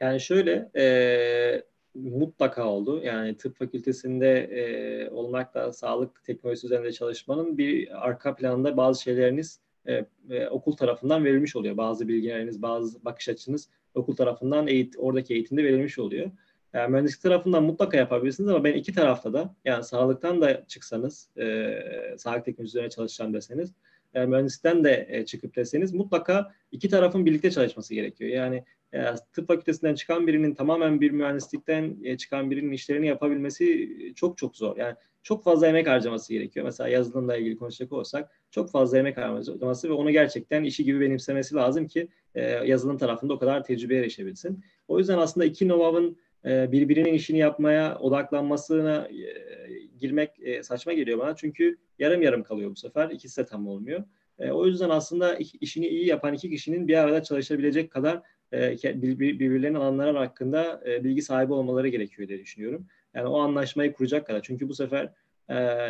Yani şöyle e, mutlaka oldu. Yani tıp fakültesinde e, olmakla sağlık teknolojisi üzerinde çalışmanın bir arka planında bazı şeyleriniz e, e, okul tarafından verilmiş oluyor. Bazı bilgileriniz, bazı bakış açınız okul tarafından eğit oradaki eğitimde verilmiş oluyor. Yani mühendislik tarafından mutlaka yapabilirsiniz ama ben iki tarafta da yani sağlıktan da çıksanız, e, sağlık teknolojisi üzerine çalışacağım deseniz, e, mühendislikten de e, çıkıp deseniz mutlaka iki tarafın birlikte çalışması gerekiyor. Yani e, tıp fakültesinden çıkan birinin tamamen bir mühendislikten e, çıkan birinin işlerini yapabilmesi çok çok zor. Yani çok fazla emek harcaması gerekiyor. Mesela yazılımla ilgili konuşacak olsak çok fazla emek harcaması ve onu gerçekten işi gibi benimsemesi lazım ki e, yazılım tarafında o kadar tecrübeye erişebilsin. O yüzden aslında iki Novav'ın e, birbirinin işini yapmaya odaklanmasına e, girmek e, saçma geliyor bana. Çünkü yarım yarım kalıyor bu sefer. İkisi de tam olmuyor. O yüzden aslında işini iyi yapan iki kişinin bir arada çalışabilecek kadar birbirlerinin alanları hakkında bilgi sahibi olmaları gerekiyor diye düşünüyorum. Yani o anlaşmayı kuracak kadar. Çünkü bu sefer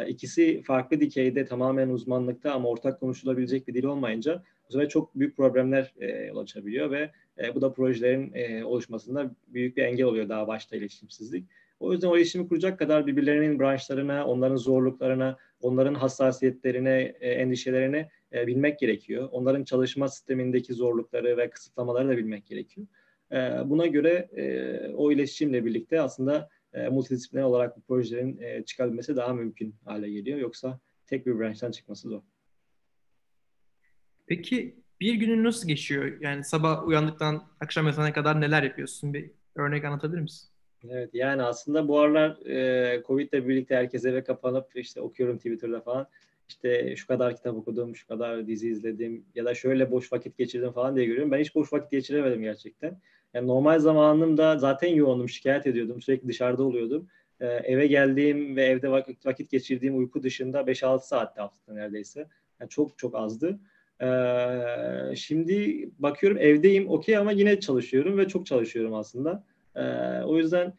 ikisi farklı dikeyde tamamen uzmanlıkta ama ortak konuşulabilecek bir dil olmayınca bu sefer çok büyük problemler yol açabiliyor ve e, bu da projelerin e, oluşmasında büyük bir engel oluyor daha başta iletişimsizlik. O yüzden o iletişimi kuracak kadar birbirlerinin branşlarına, onların zorluklarına, onların hassasiyetlerine, e, endişelerine e, bilmek gerekiyor. Onların çalışma sistemindeki zorlukları ve kısıtlamaları da bilmek gerekiyor. E, buna göre e, o iletişimle birlikte aslında e, multidisipliner olarak bu projelerin e, çıkabilmesi daha mümkün hale geliyor. Yoksa tek bir branştan çıkması zor. Peki bir günün nasıl geçiyor? Yani sabah uyandıktan akşam yatana kadar neler yapıyorsun? Bir örnek anlatabilir misin? Evet yani aslında bu aralar e, Covid ile birlikte herkes eve kapanıp işte okuyorum Twitter'da falan. İşte şu kadar kitap okudum, şu kadar dizi izledim ya da şöyle boş vakit geçirdim falan diye görüyorum. Ben hiç boş vakit geçiremedim gerçekten. Yani normal zamanımda zaten yoğundum, şikayet ediyordum. Sürekli dışarıda oluyordum. Ee, eve geldiğim ve evde vakit, vakit geçirdiğim uyku dışında 5-6 saatte haftada neredeyse. Yani çok çok azdı. Ee, şimdi bakıyorum evdeyim okey ama yine çalışıyorum ve çok çalışıyorum aslında. Ee, o yüzden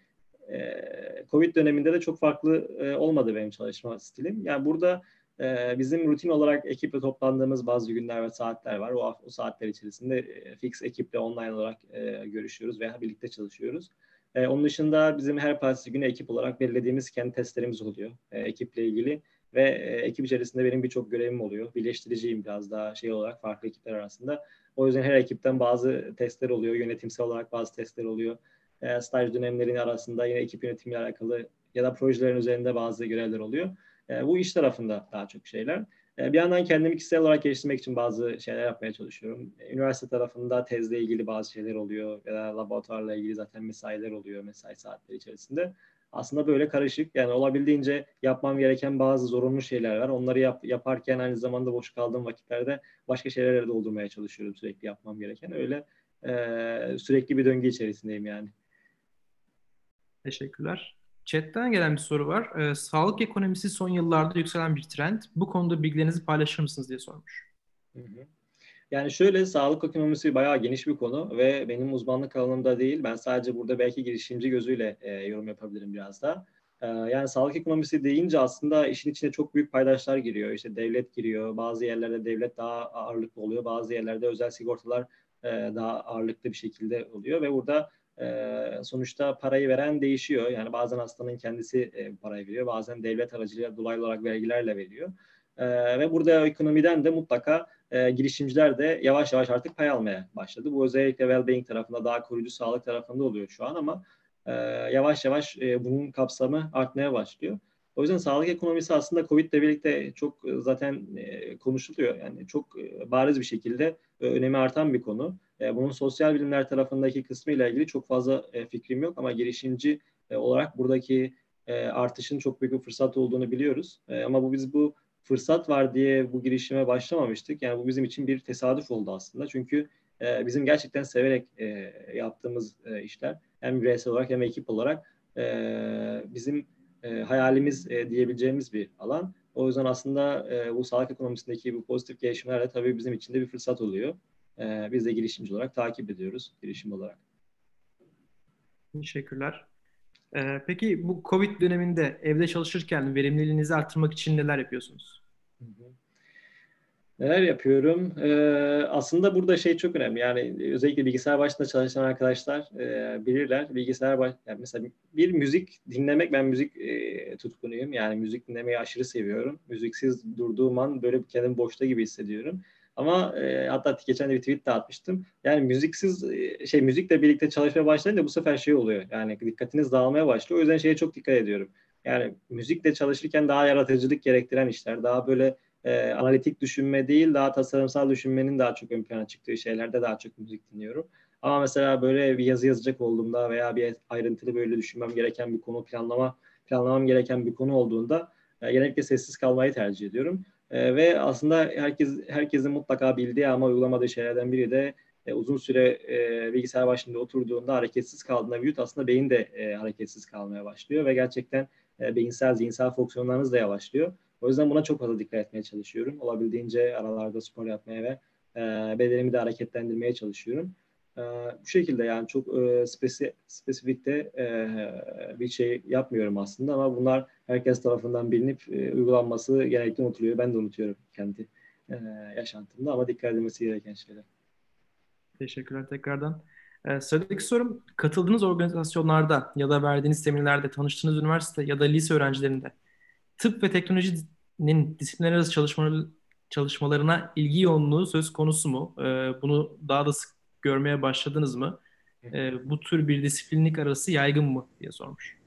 e, Covid döneminde de çok farklı e, olmadı benim çalışma stilim. Yani burada e, bizim rutin olarak ekiple toplandığımız bazı günler ve saatler var. O, o saatler içerisinde e, fix ekiple online olarak e, görüşüyoruz veya birlikte çalışıyoruz. E, onun dışında bizim her partisi günü ekip olarak belirlediğimiz kendi testlerimiz oluyor e, ekiple ilgili. Ve e, ekip içerisinde benim birçok görevim oluyor. Birleştiriciyim biraz daha şey olarak farklı ekipler arasında. O yüzden her ekipten bazı testler oluyor. Yönetimsel olarak bazı testler oluyor. E, staj dönemlerinin arasında yine ekip yönetimiyle alakalı ya da projelerin üzerinde bazı görevler oluyor. E, bu iş tarafında daha çok şeyler. E, bir yandan kendimi kişisel olarak geliştirmek için bazı şeyler yapmaya çalışıyorum. E, üniversite tarafında tezle ilgili bazı şeyler oluyor ya da laboratuvarla ilgili zaten mesailer oluyor mesai saatleri içerisinde aslında böyle karışık. Yani olabildiğince yapmam gereken bazı zorunlu şeyler var. Onları yap, yaparken aynı zamanda boş kaldığım vakitlerde başka şeylerle doldurmaya çalışıyorum sürekli yapmam gereken. Öyle e, sürekli bir döngü içerisindeyim yani. Teşekkürler. Chat'ten gelen bir soru var. Ee, sağlık ekonomisi son yıllarda yükselen bir trend. Bu konuda bilgilerinizi paylaşır mısınız diye sormuş. Hı hı. Yani şöyle sağlık ekonomisi bayağı geniş bir konu ve benim uzmanlık alanımda değil. Ben sadece burada belki girişimci gözüyle e, yorum yapabilirim biraz da. E, yani sağlık ekonomisi deyince aslında işin içine çok büyük paydaşlar giriyor. İşte devlet giriyor. Bazı yerlerde devlet daha ağırlıklı oluyor. Bazı yerlerde özel sigortalar e, daha ağırlıklı bir şekilde oluyor ve burada e, sonuçta parayı veren değişiyor. Yani bazen hastanın kendisi e, parayı veriyor, bazen devlet aracılığıyla dolaylı olarak vergilerle veriyor. E, ve burada ekonomiden de mutlaka e, girişimciler de yavaş yavaş artık pay almaya başladı. Bu özellikle well-being tarafında, daha koruyucu sağlık tarafında oluyor şu an ama e, yavaş yavaş e, bunun kapsamı artmaya başlıyor. O yüzden sağlık ekonomisi aslında Covid ile birlikte çok e, zaten e, konuşuluyor. Yani çok e, bariz bir şekilde e, önemi artan bir konu. E, bunun sosyal bilimler tarafındaki kısmı ile ilgili çok fazla e, fikrim yok ama girişimci e, olarak buradaki e, artışın çok büyük bir fırsat olduğunu biliyoruz. E, ama bu biz bu fırsat var diye bu girişime başlamamıştık. Yani bu bizim için bir tesadüf oldu aslında. Çünkü e, bizim gerçekten severek e, yaptığımız e, işler hem bireysel olarak hem ekip olarak e, bizim e, hayalimiz e, diyebileceğimiz bir alan. O yüzden aslında e, bu sağlık ekonomisindeki bu pozitif gelişmeler de tabii bizim için de bir fırsat oluyor. E, biz de girişimci olarak takip ediyoruz girişim olarak. Teşekkürler. Ee, peki bu Covid döneminde evde çalışırken verimliliğinizi arttırmak için neler yapıyorsunuz? Neler yapıyorum? Ee, aslında burada şey çok önemli. Yani özellikle bilgisayar başında çalışan arkadaşlar e, bilirler. Bilgisayar baş, yani mesela bir müzik dinlemek, ben müzik e, tutkunuyum. Yani müzik dinlemeyi aşırı seviyorum. Müziksiz durduğum an böyle kendimi boşta gibi hissediyorum. Ama e, hatta geçen de bir tweet de atmıştım. Yani müziksiz e, şey müzikle birlikte çalışmaya başlayınca bu sefer şey oluyor. Yani dikkatiniz dağılmaya başlıyor. O yüzden şeye çok dikkat ediyorum. Yani müzikle çalışırken daha yaratıcılık gerektiren işler, daha böyle e, analitik düşünme değil, daha tasarımsal düşünmenin daha çok ön plana çıktığı şeylerde daha çok müzik dinliyorum. Ama mesela böyle bir yazı yazacak olduğumda veya bir ayrıntılı böyle düşünmem gereken bir konu planlama planlamam gereken bir konu olduğunda e, genellikle sessiz kalmayı tercih ediyorum. E, ve aslında herkes herkesin mutlaka bildiği ama uygulamadığı şeylerden biri de e, uzun süre e, bilgisayar başında oturduğunda hareketsiz kaldığında vücut aslında beyin de e, hareketsiz kalmaya başlıyor ve gerçekten e, beyinsel, zihinsel fonksiyonlarınız da yavaşlıyor. O yüzden buna çok fazla dikkat etmeye çalışıyorum. Olabildiğince aralarda spor yapmaya ve e, bedenimi de hareketlendirmeye çalışıyorum. E, bu şekilde yani çok e, spesi, e, bir şey yapmıyorum aslında ama bunlar herkes tarafından bilinip e, uygulanması genellikle unutuluyor. Ben de unutuyorum kendi e, yaşantımda ama dikkat edilmesi gereken şeyler. Teşekkürler tekrardan. Ee, sıradaki sorum, katıldığınız organizasyonlarda ya da verdiğiniz seminerlerde, tanıştığınız üniversite ya da lise öğrencilerinde tıp ve teknolojinin disiplinler arası çalışmaları, çalışmalarına ilgi yoğunluğu söz konusu mu? Ee, bunu daha da sık görmeye başladınız mı? Ee, bu tür bir disiplinlik arası yaygın mı diye sormuş.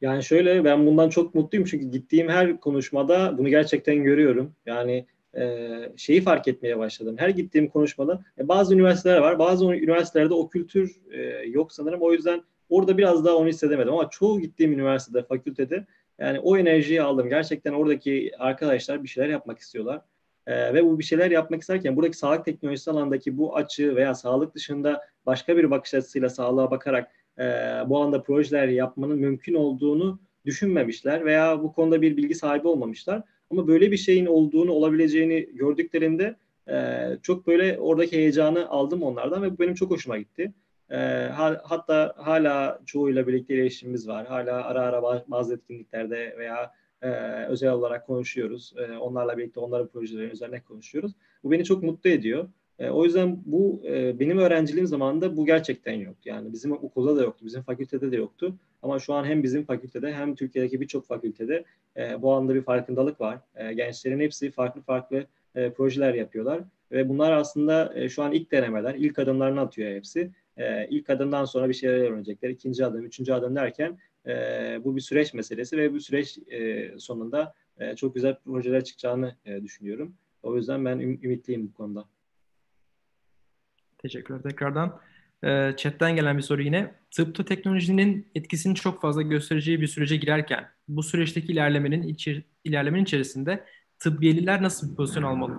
Yani şöyle ben bundan çok mutluyum çünkü gittiğim her konuşmada bunu gerçekten görüyorum. Yani e, şeyi fark etmeye başladım. Her gittiğim konuşmada e, bazı üniversiteler var. Bazı üniversitelerde o kültür e, yok sanırım. O yüzden orada biraz daha onu hissedemedim. Ama çoğu gittiğim üniversitede, fakültede yani o enerjiyi aldım. Gerçekten oradaki arkadaşlar bir şeyler yapmak istiyorlar. Ee, ve bu bir şeyler yapmak isterken buradaki sağlık teknolojisi alandaki bu açı veya sağlık dışında başka bir bakış açısıyla sağlığa bakarak e, bu anda projeler yapmanın mümkün olduğunu düşünmemişler veya bu konuda bir bilgi sahibi olmamışlar. Ama böyle bir şeyin olduğunu, olabileceğini gördüklerinde e, çok böyle oradaki heyecanı aldım onlardan ve bu benim çok hoşuma gitti. E, hatta hala çoğuyla birlikte iletişimimiz var. Hala ara ara bazı etkinliklerde veya e, özel olarak konuşuyoruz. E, onlarla birlikte onların projeleri üzerine konuşuyoruz. Bu beni çok mutlu ediyor. E, o yüzden bu e, benim öğrenciliğim zamanında bu gerçekten yoktu. Yani bizim okulda da yoktu, bizim fakültede de yoktu. Ama şu an hem bizim fakültede hem Türkiye'deki birçok fakültede e, bu anda bir farkındalık var. E, gençlerin hepsi farklı farklı e, projeler yapıyorlar. Ve bunlar aslında e, şu an ilk denemeler, ilk adımlarını atıyor hepsi. E, ilk adımdan sonra bir şeyler öğrenecekler. İkinci adım, üçüncü adım derken e, bu bir süreç meselesi ve bu süreç e, sonunda e, çok güzel projeler çıkacağını e, düşünüyorum. O yüzden ben üm- ümitliyim bu konuda. Teşekkürler tekrardan. E, chatten gelen bir soru yine. Tıpta teknolojinin etkisini çok fazla göstereceği bir sürece girerken bu süreçteki ilerlemenin içi, ilerlemenin içerisinde tıbbiyeliler nasıl bir pozisyon almalı?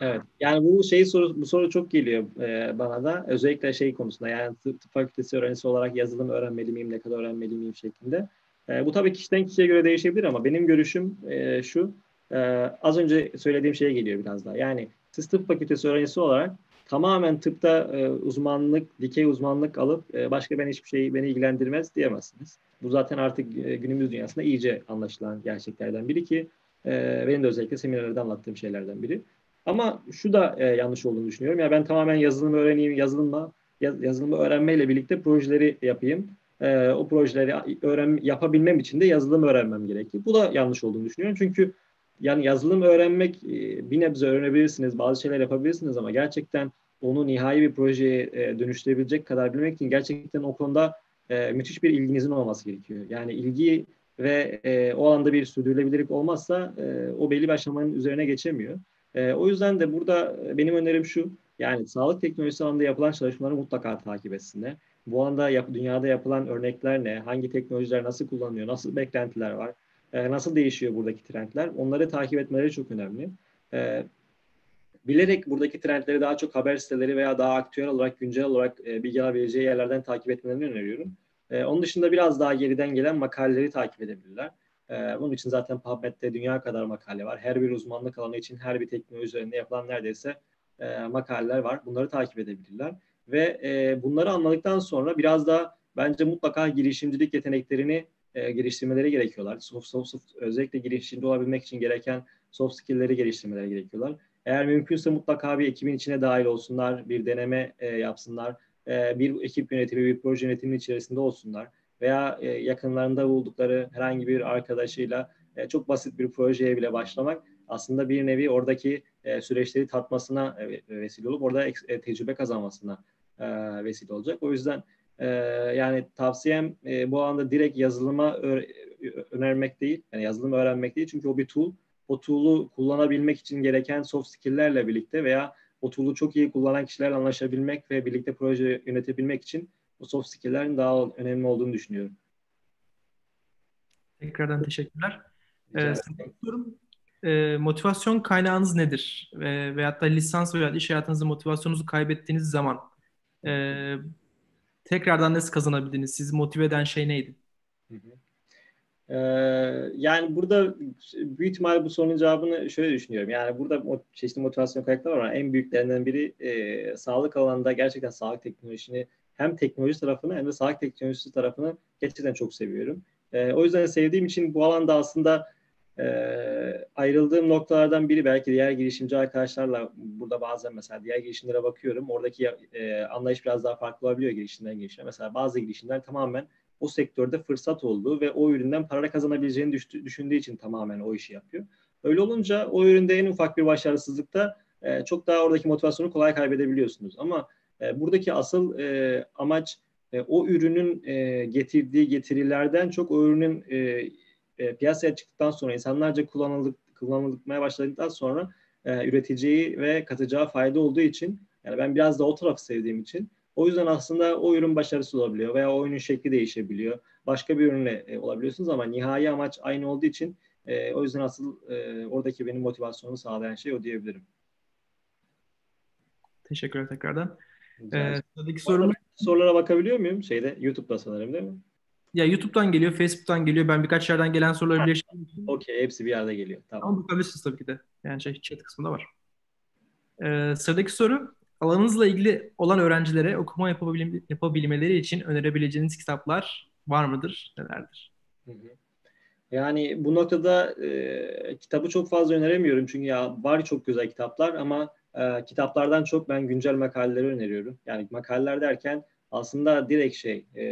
Evet. Yani bu şey soru bu soru çok geliyor e, bana da. Özellikle şey konusunda yani tıp, tıp fakültesi öğrencisi olarak yazılım öğrenmeli miyim, ne kadar öğrenmeli miyim şeklinde. E, bu tabii kişiden kişiye göre değişebilir ama benim görüşüm e, şu. E, az önce söylediğim şeye geliyor biraz daha. Yani siz tıp fakültesi öğrencisi olarak tamamen tıpta e, uzmanlık, dikey uzmanlık alıp e, başka ben hiçbir şey beni ilgilendirmez diyemezsiniz. Bu zaten artık e, günümüz dünyasında iyice anlaşılan gerçeklerden biri ki e, benim de özellikle seminerlerde anlattığım şeylerden biri. Ama şu da e, yanlış olduğunu düşünüyorum. Ya ben tamamen yazılım öğreneyim, yazılımla yazılımı öğrenmeyle birlikte projeleri yapayım. E, o projeleri öğren yapabilmem için de yazılım öğrenmem gerekir. Bu da yanlış olduğunu düşünüyorum. Çünkü yani yazılım öğrenmek e, bir nebze öğrenebilirsiniz, bazı şeyler yapabilirsiniz ama gerçekten onu nihai bir projeye e, dönüştürebilecek kadar bilmek için gerçekten o konuda e, müthiş bir ilginizin olması gerekiyor. Yani ilgi ve o alanda bir sürdürülebilirlik olmazsa o belli bir aşamanın üzerine geçemiyor. O yüzden de burada benim önerim şu, yani sağlık teknolojisi alanında yapılan çalışmaları mutlaka takip etsinler. Bu alanda yap, dünyada yapılan örnekler ne, hangi teknolojiler nasıl kullanılıyor, nasıl beklentiler var, e, nasıl değişiyor buradaki trendler, onları takip etmeleri çok önemli. E, bilerek buradaki trendleri daha çok haber siteleri veya daha aktüel olarak, güncel olarak e, bilgi alabileceği yerlerden takip etmelerini öneriyorum. E, onun dışında biraz daha geriden gelen makaleleri takip edebilirler. E, bunun için zaten PubMed'de dünya kadar makale var. Her bir uzmanlık alanı için her bir teknoloji üzerinde yapılan neredeyse e, makaleler var. Bunları takip edebilirler. Ve e, bunları anladıktan sonra biraz da bence mutlaka girişimcilik yeteneklerini e, geliştirmeleri gerekiyorlar. Soft, soft, soft, özellikle girişimci olabilmek için gereken soft skill'leri geliştirmeleri gerekiyorlar. Eğer mümkünse mutlaka bir ekibin içine dahil olsunlar, bir deneme e, yapsınlar, e, bir ekip yönetimi, bir proje yönetiminin içerisinde olsunlar veya e, yakınlarında buldukları herhangi bir arkadaşıyla e, çok basit bir projeye bile başlamak aslında bir nevi oradaki e, süreçleri tatmasına e, vesile olup orada e, tecrübe kazanmasına e, vesile olacak. O yüzden e, yani tavsiyem e, bu alanda direkt yazılıma önermek değil, yani yazılım öğrenmek değil çünkü o bir tool. O tool'u kullanabilmek için gereken soft skill'lerle birlikte veya o tool'u çok iyi kullanan kişilerle anlaşabilmek ve birlikte proje yönetebilmek için bu soft skill'lerin daha önemli olduğunu düşünüyorum. Tekrardan teşekkürler. Ee, e, motivasyon kaynağınız nedir? E, veyahut da lisans veya iş hayatınızda motivasyonunuzu kaybettiğiniz zaman e, tekrardan nasıl kazanabildiniz? Sizi motive eden şey neydi? Ee, yani burada büyük ihtimalle bu sorunun cevabını şöyle düşünüyorum. Yani burada çeşitli motivasyon kaynakları var ama en büyüklerinden biri e, sağlık alanında gerçekten sağlık teknolojisini hem teknoloji tarafını hem de sağlık teknolojisi tarafını gerçekten çok seviyorum. E, o yüzden sevdiğim için bu alanda aslında e, ayrıldığım noktalardan biri belki diğer girişimci arkadaşlarla burada bazen mesela diğer girişimlere bakıyorum. Oradaki e, anlayış biraz daha farklı olabiliyor girişimden girişime. Mesela bazı girişimler tamamen o sektörde fırsat olduğu ve o üründen para kazanabileceğini düştü, düşündüğü için tamamen o işi yapıyor. Öyle olunca o üründe en ufak bir başarısızlıkta e, çok daha oradaki motivasyonu kolay kaybedebiliyorsunuz. Ama e, buradaki asıl e, amaç e, o ürünün e, getirdiği getirilerden çok o ürünün e, e, piyasaya çıktıktan sonra insanlarca kullanıldık, kullanılmaya başladıktan sonra e, üreteceği ve katacağı fayda olduğu için yani ben biraz da o tarafı sevdiğim için o yüzden aslında o ürün başarısız olabiliyor veya o oyunun şekli değişebiliyor. Başka bir ürünle e, olabiliyorsunuz ama nihai amaç aynı olduğu için e, o yüzden asıl e, oradaki benim motivasyonumu sağlayan şey o diyebilirim. Teşekkürler tekrardan. Ee, sorum... Sorulara bakabiliyor muyum? Şeyde YouTube'da sanırım değil mi? Ya YouTube'dan geliyor, Facebook'tan geliyor. Ben birkaç yerden gelen soruları birleştirdim. Okey, hepsi bir yerde geliyor. Tamam. Ama bakabilirsiniz tabii ki de. Yani şey, chat kısmında var. Ee, sıradaki soru, alanınızla ilgili olan öğrencilere okuma yapabil yapabilmeleri için önerebileceğiniz kitaplar var mıdır, nelerdir? Hı hı. Yani bu noktada e, kitabı çok fazla öneremiyorum çünkü ya var çok güzel kitaplar ama e, kitaplardan çok ben güncel makaleleri öneriyorum. Yani makaleler derken aslında direkt şey e,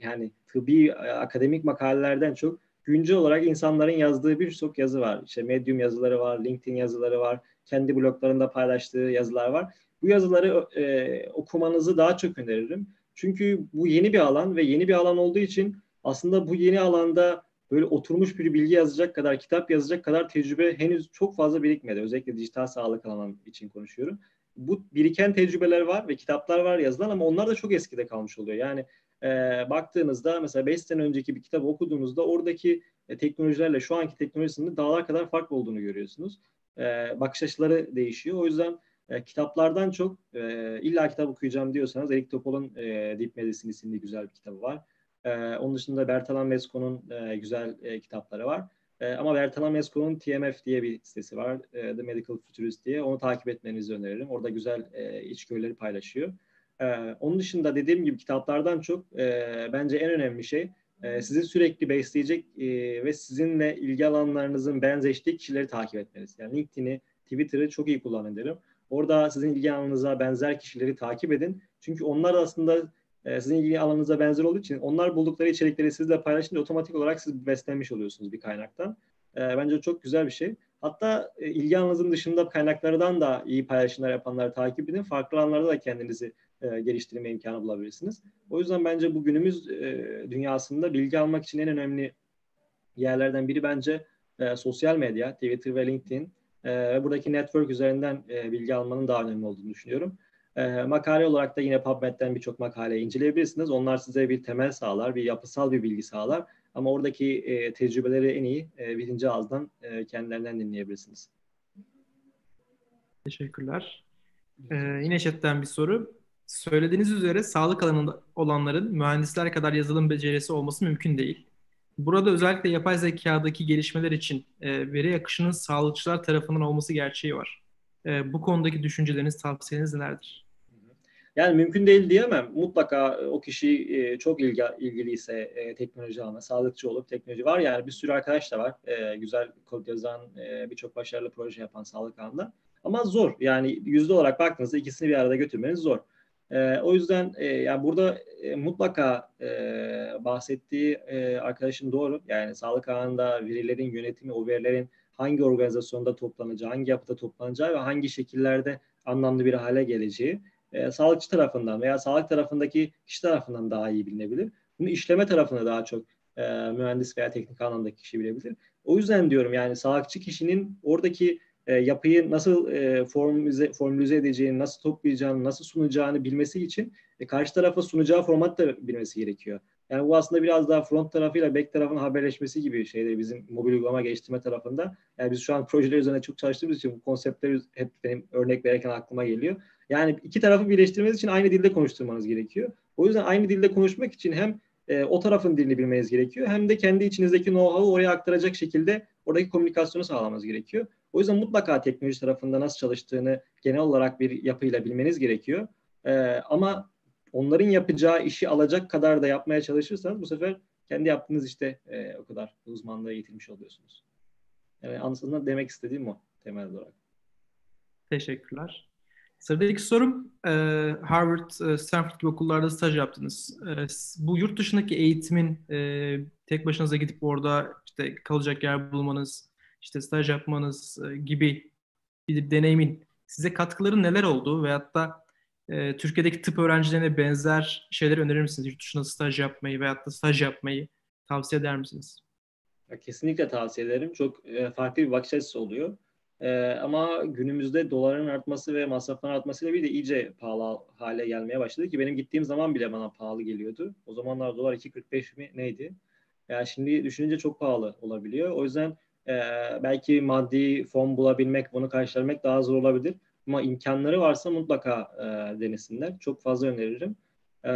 yani tıbbi e, akademik makalelerden çok güncel olarak insanların yazdığı birçok yazı var. İşte Medium yazıları var, LinkedIn yazıları var, kendi bloglarında paylaştığı yazılar var. Bu yazıları e, okumanızı daha çok öneririm. Çünkü bu yeni bir alan ve yeni bir alan olduğu için aslında bu yeni alanda böyle oturmuş bir bilgi yazacak kadar, kitap yazacak kadar tecrübe henüz çok fazla birikmedi. Özellikle dijital sağlık alanı için konuşuyorum. Bu biriken tecrübeler var ve kitaplar var yazılan ama onlar da çok eskide kalmış oluyor. Yani e, baktığınızda mesela 5 sene önceki bir kitap okuduğunuzda oradaki e, teknolojilerle şu anki teknolojisinin dağlar kadar farklı olduğunu görüyorsunuz. E, bakış açıları değişiyor. O yüzden e, kitaplardan çok e, illa kitap okuyacağım diyorsanız Erik Topol'un e, Deep Medicine isimli güzel bir kitabı var. E, onun dışında Bertalan Vesco'nun e, güzel e, kitapları var. E, ama Bertalan Vesco'nun TMF diye bir sitesi var. E, The Medical Futurist diye. Onu takip etmenizi öneririm. Orada güzel e, içgörüleri paylaşıyor. E, onun dışında dediğim gibi kitaplardan çok e, bence en önemli şey e, sizi sürekli besleyecek e, ve sizinle ilgi alanlarınızın benzeştiği kişileri takip etmeniz. Yani LinkedIn'i, Twitter'ı çok iyi kullanın derim. Orada sizin ilgi alanınıza benzer kişileri takip edin. Çünkü onlar aslında e, sizin ilgi alanınıza benzer olduğu için onlar buldukları içerikleri sizle paylaşınca otomatik olarak siz beslenmiş oluyorsunuz bir kaynaktan. E, bence çok güzel bir şey. Hatta e, ilgi alanınızın dışında kaynaklardan da iyi paylaşımlar yapanları takip edin. Farklı alanlarda da kendinizi e, geliştirme imkanı bulabilirsiniz. O yüzden bence bu günümüz e, dünyasında bilgi almak için en önemli yerlerden biri bence e, sosyal medya, Twitter ve LinkedIn. E, buradaki network üzerinden e, bilgi almanın daha önemli olduğunu düşünüyorum. E, makale olarak da yine PubMed'den birçok makale inceleyebilirsiniz. Onlar size bir temel sağlar, bir yapısal bir bilgi sağlar. Ama oradaki e, tecrübeleri en iyi e, birinci ağızdan e, kendilerinden dinleyebilirsiniz. Teşekkürler. Ee, yine chatten bir soru. Söylediğiniz üzere sağlık alanında olanların mühendisler kadar yazılım becerisi olması mümkün değil. Burada özellikle yapay zekadaki gelişmeler için e, veri akışının sağlıkçılar tarafından olması gerçeği var. E, bu konudaki düşünceleriniz, tavsiyeniz nelerdir? Yani mümkün değil diyemem. Mutlaka e, o kişi e, çok ilgi, ilgiliyse e, teknoloji alanına, sağlıkçı olup teknoloji var. Yani bir sürü arkadaş da var. E, güzel kod yazan, e, birçok başarılı proje yapan sağlık alanında. Ama zor. Yani yüzde olarak baktığınızda ikisini bir arada götürmeniz zor. E, o yüzden e, yani burada e, mutlaka e, bahsettiği e, arkadaşın doğru. Yani sağlık alanında verilerin yönetimi, o verilerin hangi organizasyonda toplanacağı, hangi yapıda toplanacağı ve hangi şekillerde anlamlı bir hale geleceği e, sağlıkçı tarafından veya sağlık tarafındaki kişi tarafından daha iyi bilinebilir. Bunu işleme tarafında daha çok e, mühendis veya teknik anlamdaki kişi bilebilir. O yüzden diyorum yani sağlıkçı kişinin oradaki e, yapıyı nasıl e, formülize, formülize edeceğini, nasıl toplayacağını, nasıl sunacağını bilmesi için e, karşı tarafa sunacağı format da bilmesi gerekiyor. Yani bu aslında biraz daha front tarafıyla back tarafın haberleşmesi gibi şeyde bizim mobil uygulama geliştirme tarafında. Yani biz şu an projeler üzerine çok çalıştığımız için bu konseptler hep benim örnek verirken aklıma geliyor. Yani iki tarafı birleştirmeniz için aynı dilde konuşturmanız gerekiyor. O yüzden aynı dilde konuşmak için hem e, o tarafın dilini bilmeniz gerekiyor hem de kendi içinizdeki know-how'u oraya aktaracak şekilde oradaki komünikasyonu sağlamanız gerekiyor. O yüzden mutlaka teknoloji tarafında nasıl çalıştığını genel olarak bir yapıyla bilmeniz gerekiyor. E, ama onların yapacağı işi alacak kadar da yapmaya çalışırsanız bu sefer kendi yaptığınız işte e, o kadar uzmanlığı yitirmiş oluyorsunuz. Yani aslında demek istediğim o temel olarak. Teşekkürler. Sıradaki sorum e, Harvard, e, Stanford gibi okullarda staj yaptınız. E, bu yurt dışındaki eğitimin tek başınıza gidip orada işte kalacak yer bulmanız, işte staj yapmanız gibi bir deneyimin size katkıları neler oldu veyahut da Türkiye'deki tıp öğrencilerine benzer şeyler önerir misiniz? Yurt dışında staj yapmayı veyahut da staj yapmayı tavsiye eder misiniz? Kesinlikle tavsiye ederim. Çok farklı bir bakış açısı oluyor. Ee, ama günümüzde doların artması ve masrafların artmasıyla bir de iyice pahalı hale gelmeye başladı ki benim gittiğim zaman bile bana pahalı geliyordu. O zamanlar dolar 2.45 mi neydi? Yani şimdi düşününce çok pahalı olabiliyor. O yüzden e, belki maddi fon bulabilmek, bunu karşılamak daha zor olabilir. Ama imkanları varsa mutlaka e, denesinler. Çok fazla öneririm. E,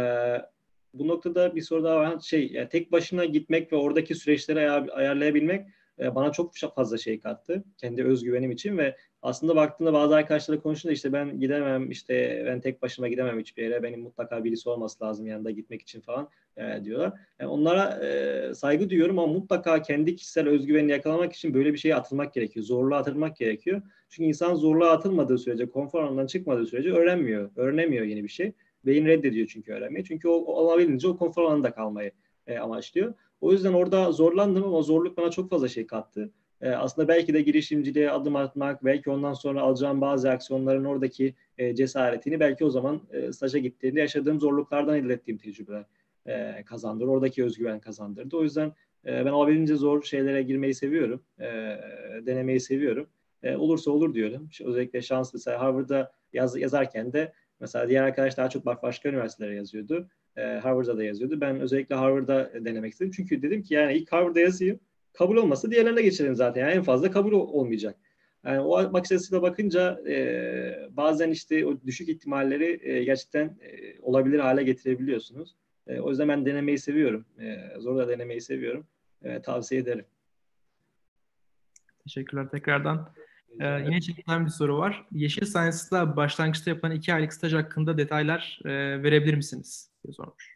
bu noktada bir soru daha var. Şey, yani tek başına gitmek ve oradaki süreçleri ayar, ayarlayabilmek e, bana çok fazla şey kattı kendi özgüvenim için ve aslında baktığında bazı arkadaşlarla konuştuğunda işte ben gidemem işte ben tek başıma gidemem hiçbir yere benim mutlaka birisi olması lazım yanında gitmek için falan e, diyorlar. Yani onlara e, saygı duyuyorum ama mutlaka kendi kişisel özgüvenini yakalamak için böyle bir şeye atılmak gerekiyor. Zorluğa atılmak gerekiyor. Çünkü insan zorluğa atılmadığı sürece, konfor alanından çıkmadığı sürece öğrenmiyor. Öğrenemiyor yeni bir şey. Beyin reddediyor çünkü öğrenmeyi. Çünkü o, o olabildiğince o konfor alanında kalmayı e, amaçlıyor. O yüzden orada zorlandım ama zorluk bana çok fazla şey kattı. E, aslında belki de girişimciliğe adım atmak, belki ondan sonra alacağım bazı aksiyonların oradaki e, cesaretini belki o zaman e, staja gittiğimde yaşadığım zorluklardan elde ettiğim tecrübeler e, kazandırır. Oradaki özgüven kazandırdı. O yüzden e, ben olabildiğince zor şeylere girmeyi seviyorum. E, denemeyi seviyorum. E, olursa olur diyorum. Özellikle şans mesela Harvard'da yaz, yazarken de mesela diğer arkadaş daha çok başka üniversitelere yazıyordu e, Harvard'da da yazıyordu. Ben özellikle Harvard'da denemek istedim. Çünkü dedim ki yani ilk Harvard'da yazayım. Kabul olmasa diğerlerine geçelim zaten. Yani en fazla kabul olmayacak. Yani o bakış açısıyla bakınca e, bazen işte o düşük ihtimalleri e, gerçekten e, olabilir hale getirebiliyorsunuz. E, o yüzden ben denemeyi seviyorum. E, zor da denemeyi seviyorum. E, tavsiye ederim. Teşekkürler tekrardan. Ee, yine çekilen bir soru var. Yeşil Science'da başlangıçta yapılan iki aylık staj hakkında detaylar e, verebilir misiniz? Diye sormuş.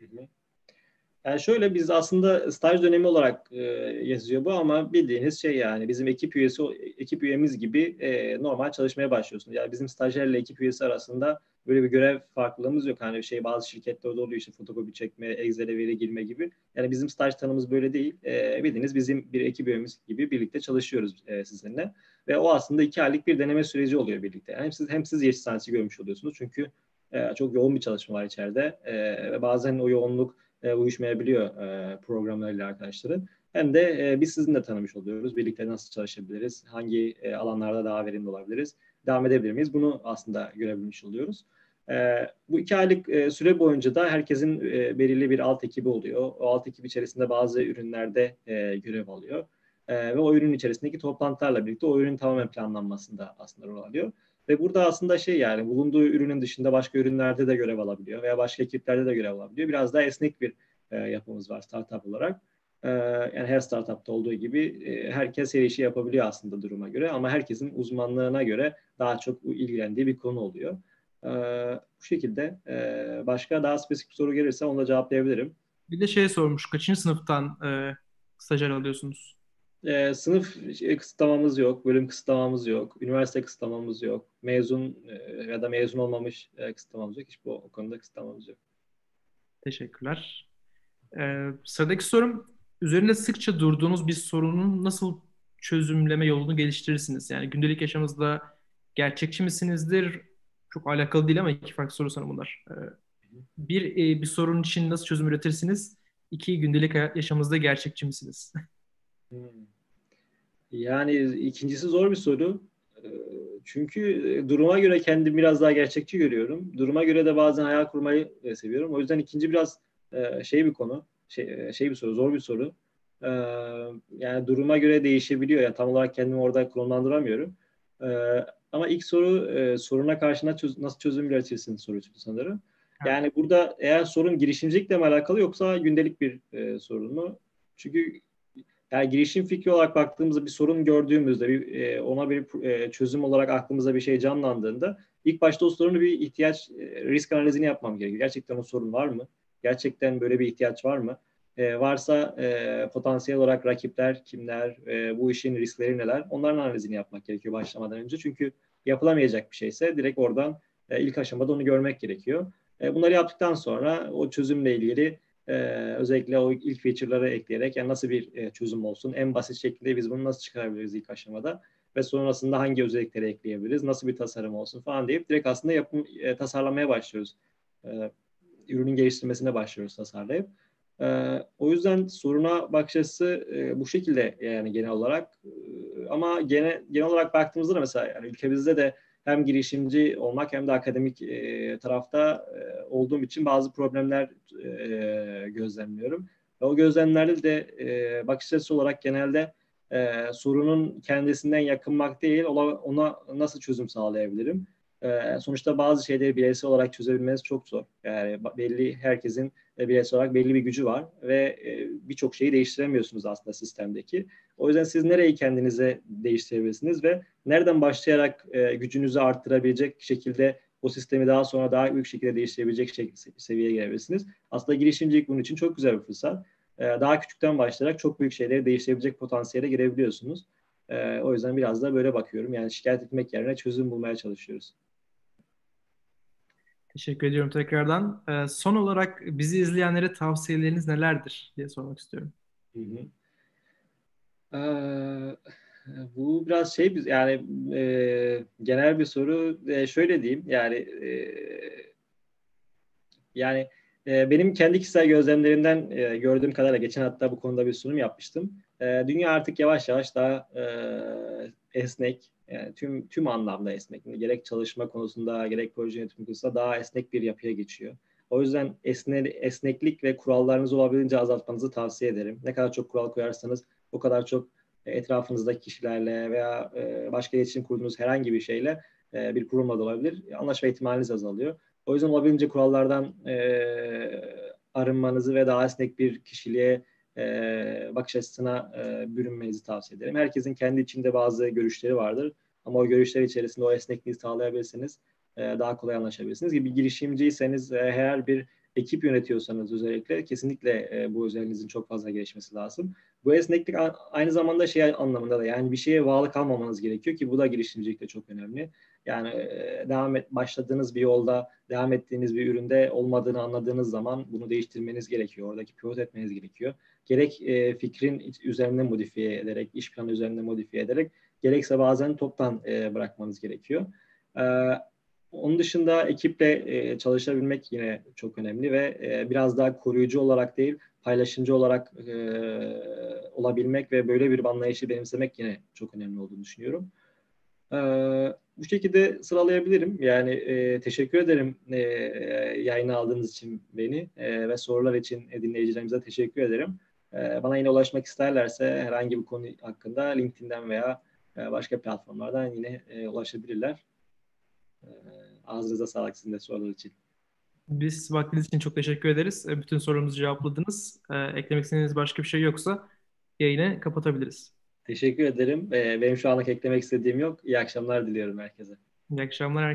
Yani şöyle biz aslında staj dönemi olarak e, yazıyor bu ama bildiğiniz şey yani bizim ekip üyesi ekip üyemiz gibi e, normal çalışmaya başlıyorsunuz. Yani bizim stajyerle ekip üyesi arasında böyle bir görev farklılığımız yok. Hani şey bazı şirketlerde oluyor işte fotokopi çekme, Excel'e veri girme gibi. Yani bizim staj tanımız böyle değil. E, bildiğiniz bizim bir ekip üyemiz gibi birlikte çalışıyoruz e, sizinle. Ve o aslında iki aylık bir deneme süreci oluyor birlikte. Yani hem siz hem siz yeşil sahnesi görmüş oluyorsunuz çünkü e, çok yoğun bir çalışma var içeride. E, ve bazen o yoğunluk e, uyuşmayabiliyor e, programlarıyla arkadaşların. Hem de e, biz sizinle tanımış oluyoruz. Birlikte nasıl çalışabiliriz, hangi e, alanlarda daha verimli olabiliriz, devam edebilir miyiz? Bunu aslında görebilmiş oluyoruz. E, bu iki aylık süre boyunca da herkesin belirli bir alt ekibi oluyor. O alt ekip içerisinde bazı ürünlerde görev alıyor. Ve o ürün içerisindeki toplantılarla birlikte o ürün tamamen planlanmasında aslında rol alıyor. Ve burada aslında şey yani bulunduğu ürünün dışında başka ürünlerde de görev alabiliyor veya başka ekiplerde de görev alabiliyor. Biraz daha esnek bir e, yapımız var startup olarak. E, yani her startupta olduğu gibi e, herkes her işi yapabiliyor aslında duruma göre ama herkesin uzmanlığına göre daha çok ilgilendiği bir konu oluyor. E, bu şekilde e, başka daha spesifik soru gelirse onu da cevaplayabilirim. Bir de şey sormuş, kaçıncı sınıftan e, stajyer alıyorsunuz? E, sınıf kısıtlamamız yok, bölüm kısıtlamamız yok, üniversite kısıtlamamız yok, mezun e, ya da mezun olmamış e, kısıtlamamız yok. Hiç bu o konuda kısıtlamamız yok. Teşekkürler. Ee, sıradaki sorum, üzerinde sıkça durduğunuz bir sorunun nasıl çözümleme yolunu geliştirirsiniz? Yani gündelik yaşamınızda gerçekçi misinizdir? Çok alakalı değil ama iki farklı soru sana bunlar. Ee, bir, e, bir sorun için nasıl çözüm üretirsiniz? İki, gündelik yaşamınızda gerçekçi misiniz? [laughs] Hmm. Yani ikincisi zor bir soru. Ee, çünkü e, duruma göre kendimi biraz daha gerçekçi görüyorum. Duruma göre de bazen hayal kurmayı e, seviyorum. O yüzden ikinci biraz e, şey bir konu, şey, şey bir soru, zor bir soru. Ee, yani duruma göre değişebiliyor. Yani tam olarak kendimi orada konumlandıramıyorum. Ee, ama ilk soru soruna karşı nasıl çözüm üretirsin sorusuydu sanırım. Yani burada eğer sorun girişimcilikle mi alakalı yoksa gündelik bir sorun mu? Çünkü yani girişim fikri olarak baktığımızda bir sorun gördüğümüzde bir, e, ona bir e, çözüm olarak aklımıza bir şey canlandığında ilk başta o sorunu bir ihtiyaç e, risk analizini yapmam gerekiyor. Gerçekten o sorun var mı? Gerçekten böyle bir ihtiyaç var mı? E, varsa e, potansiyel olarak rakipler kimler, e, bu işin riskleri neler? Onların analizini yapmak gerekiyor başlamadan önce. Çünkü yapılamayacak bir şeyse direkt oradan e, ilk aşamada onu görmek gerekiyor. E, bunları yaptıktan sonra o çözümle ilgili e, özellikle o ilk feature'ları ekleyerek yani nasıl bir e, çözüm olsun, en basit şekilde biz bunu nasıl çıkarabiliriz ilk aşamada ve sonrasında hangi özellikleri ekleyebiliriz, nasıl bir tasarım olsun falan deyip direkt aslında yapım, e, tasarlamaya başlıyoruz. E, ürünün geliştirmesine başlıyoruz tasarlayıp. E, o yüzden soruna bakış açısı e, bu şekilde yani genel olarak. E, ama genel, genel olarak baktığımızda da mesela yani ülkemizde de hem girişimci olmak hem de akademik e, tarafta e, olduğum için bazı problemler e, gözlemliyorum. Ve o gözlemlerde de e, bakış açısı olarak genelde e, sorunun kendisinden yakınmak değil, ona, nasıl çözüm sağlayabilirim? E, sonuçta bazı şeyleri bireysel olarak çözebilmeniz çok zor. Yani belli herkesin bireysel olarak belli bir gücü var ve e, birçok şeyi değiştiremiyorsunuz aslında sistemdeki. O yüzden siz nereyi kendinize değiştirebilirsiniz ve nereden başlayarak e, gücünüzü arttırabilecek şekilde o sistemi daha sonra daha büyük şekilde değiştirebilecek seviyeye gelebilirsiniz. Aslında girişimcilik bunun için çok güzel bir fırsat. E, daha küçükten başlayarak çok büyük şeyleri değiştirebilecek potansiyele girebiliyorsunuz. E, o yüzden biraz da böyle bakıyorum. Yani şikayet etmek yerine çözüm bulmaya çalışıyoruz. Teşekkür ediyorum tekrardan. Ee, son olarak bizi izleyenlere tavsiyeleriniz nelerdir diye sormak istiyorum. Hı hı. Ee, bu biraz şey yani e, genel bir soru. E, şöyle diyeyim yani e, yani e, benim kendi kişisel gözlemlerimden e, gördüğüm kadarıyla geçen hatta bu konuda bir sunum yapmıştım. E, dünya artık yavaş yavaş daha e, esnek, yani tüm tüm anlamda esnek. Gerek çalışma konusunda, gerek proje yönetimi konusunda daha esnek bir yapıya geçiyor. O yüzden esne, esneklik ve kurallarınızı olabildiğince azaltmanızı tavsiye ederim. Ne kadar çok kural koyarsanız o kadar çok etrafınızdaki kişilerle veya e, başka iletişim kurduğunuz herhangi bir şeyle e, bir kurumla da olabilir. Anlaşma ihtimaliniz azalıyor. O yüzden olabildiğince kurallardan e, arınmanızı ve daha esnek bir kişiliğe e, bakış açısına e, bürünmenizi tavsiye ederim. Herkesin kendi içinde bazı görüşleri vardır. Ama o görüşler içerisinde o esnekliği sağlayabilirsiniz. E, daha kolay anlaşabilirsiniz. Gibi girişimciyseniz e, her bir ekip yönetiyorsanız özellikle kesinlikle e, bu özelliğinizin çok fazla gelişmesi lazım. Bu esneklik aynı zamanda şey anlamında da yani bir şeye bağlı kalmamanız gerekiyor ki bu da girişimcilikte çok önemli. Yani devam et başladığınız bir yolda, devam ettiğiniz bir üründe olmadığını anladığınız zaman bunu değiştirmeniz gerekiyor. Oradaki pivot etmeniz gerekiyor. Gerek e, fikrin üzerinde modifiye ederek, iş planı üzerinde modifiye ederek, gerekse bazen toptan e, bırakmanız gerekiyor. E, onun dışında ekiple e, çalışabilmek yine çok önemli ve e, biraz daha koruyucu olarak değil, paylaşımcı olarak e, olabilmek ve böyle bir anlayışı benimsemek yine çok önemli olduğunu düşünüyorum. E, bu şekilde sıralayabilirim. Yani e, teşekkür ederim e, yayına aldığınız için beni e, ve sorular için dinleyicilerimize teşekkür ederim. E, bana yine ulaşmak isterlerse herhangi bir konu hakkında LinkedIn'den veya e, başka platformlardan yine e, ulaşabilirler. E, ağzınıza sağlık sizin de sorular için. Biz vaktiniz için çok teşekkür ederiz. E, bütün sorumuzu cevapladınız. E, eklemek istediğiniz başka bir şey yoksa yayını kapatabiliriz. Teşekkür ederim. E, benim şu anlık eklemek istediğim yok. İyi akşamlar diliyorum herkese. İyi akşamlar.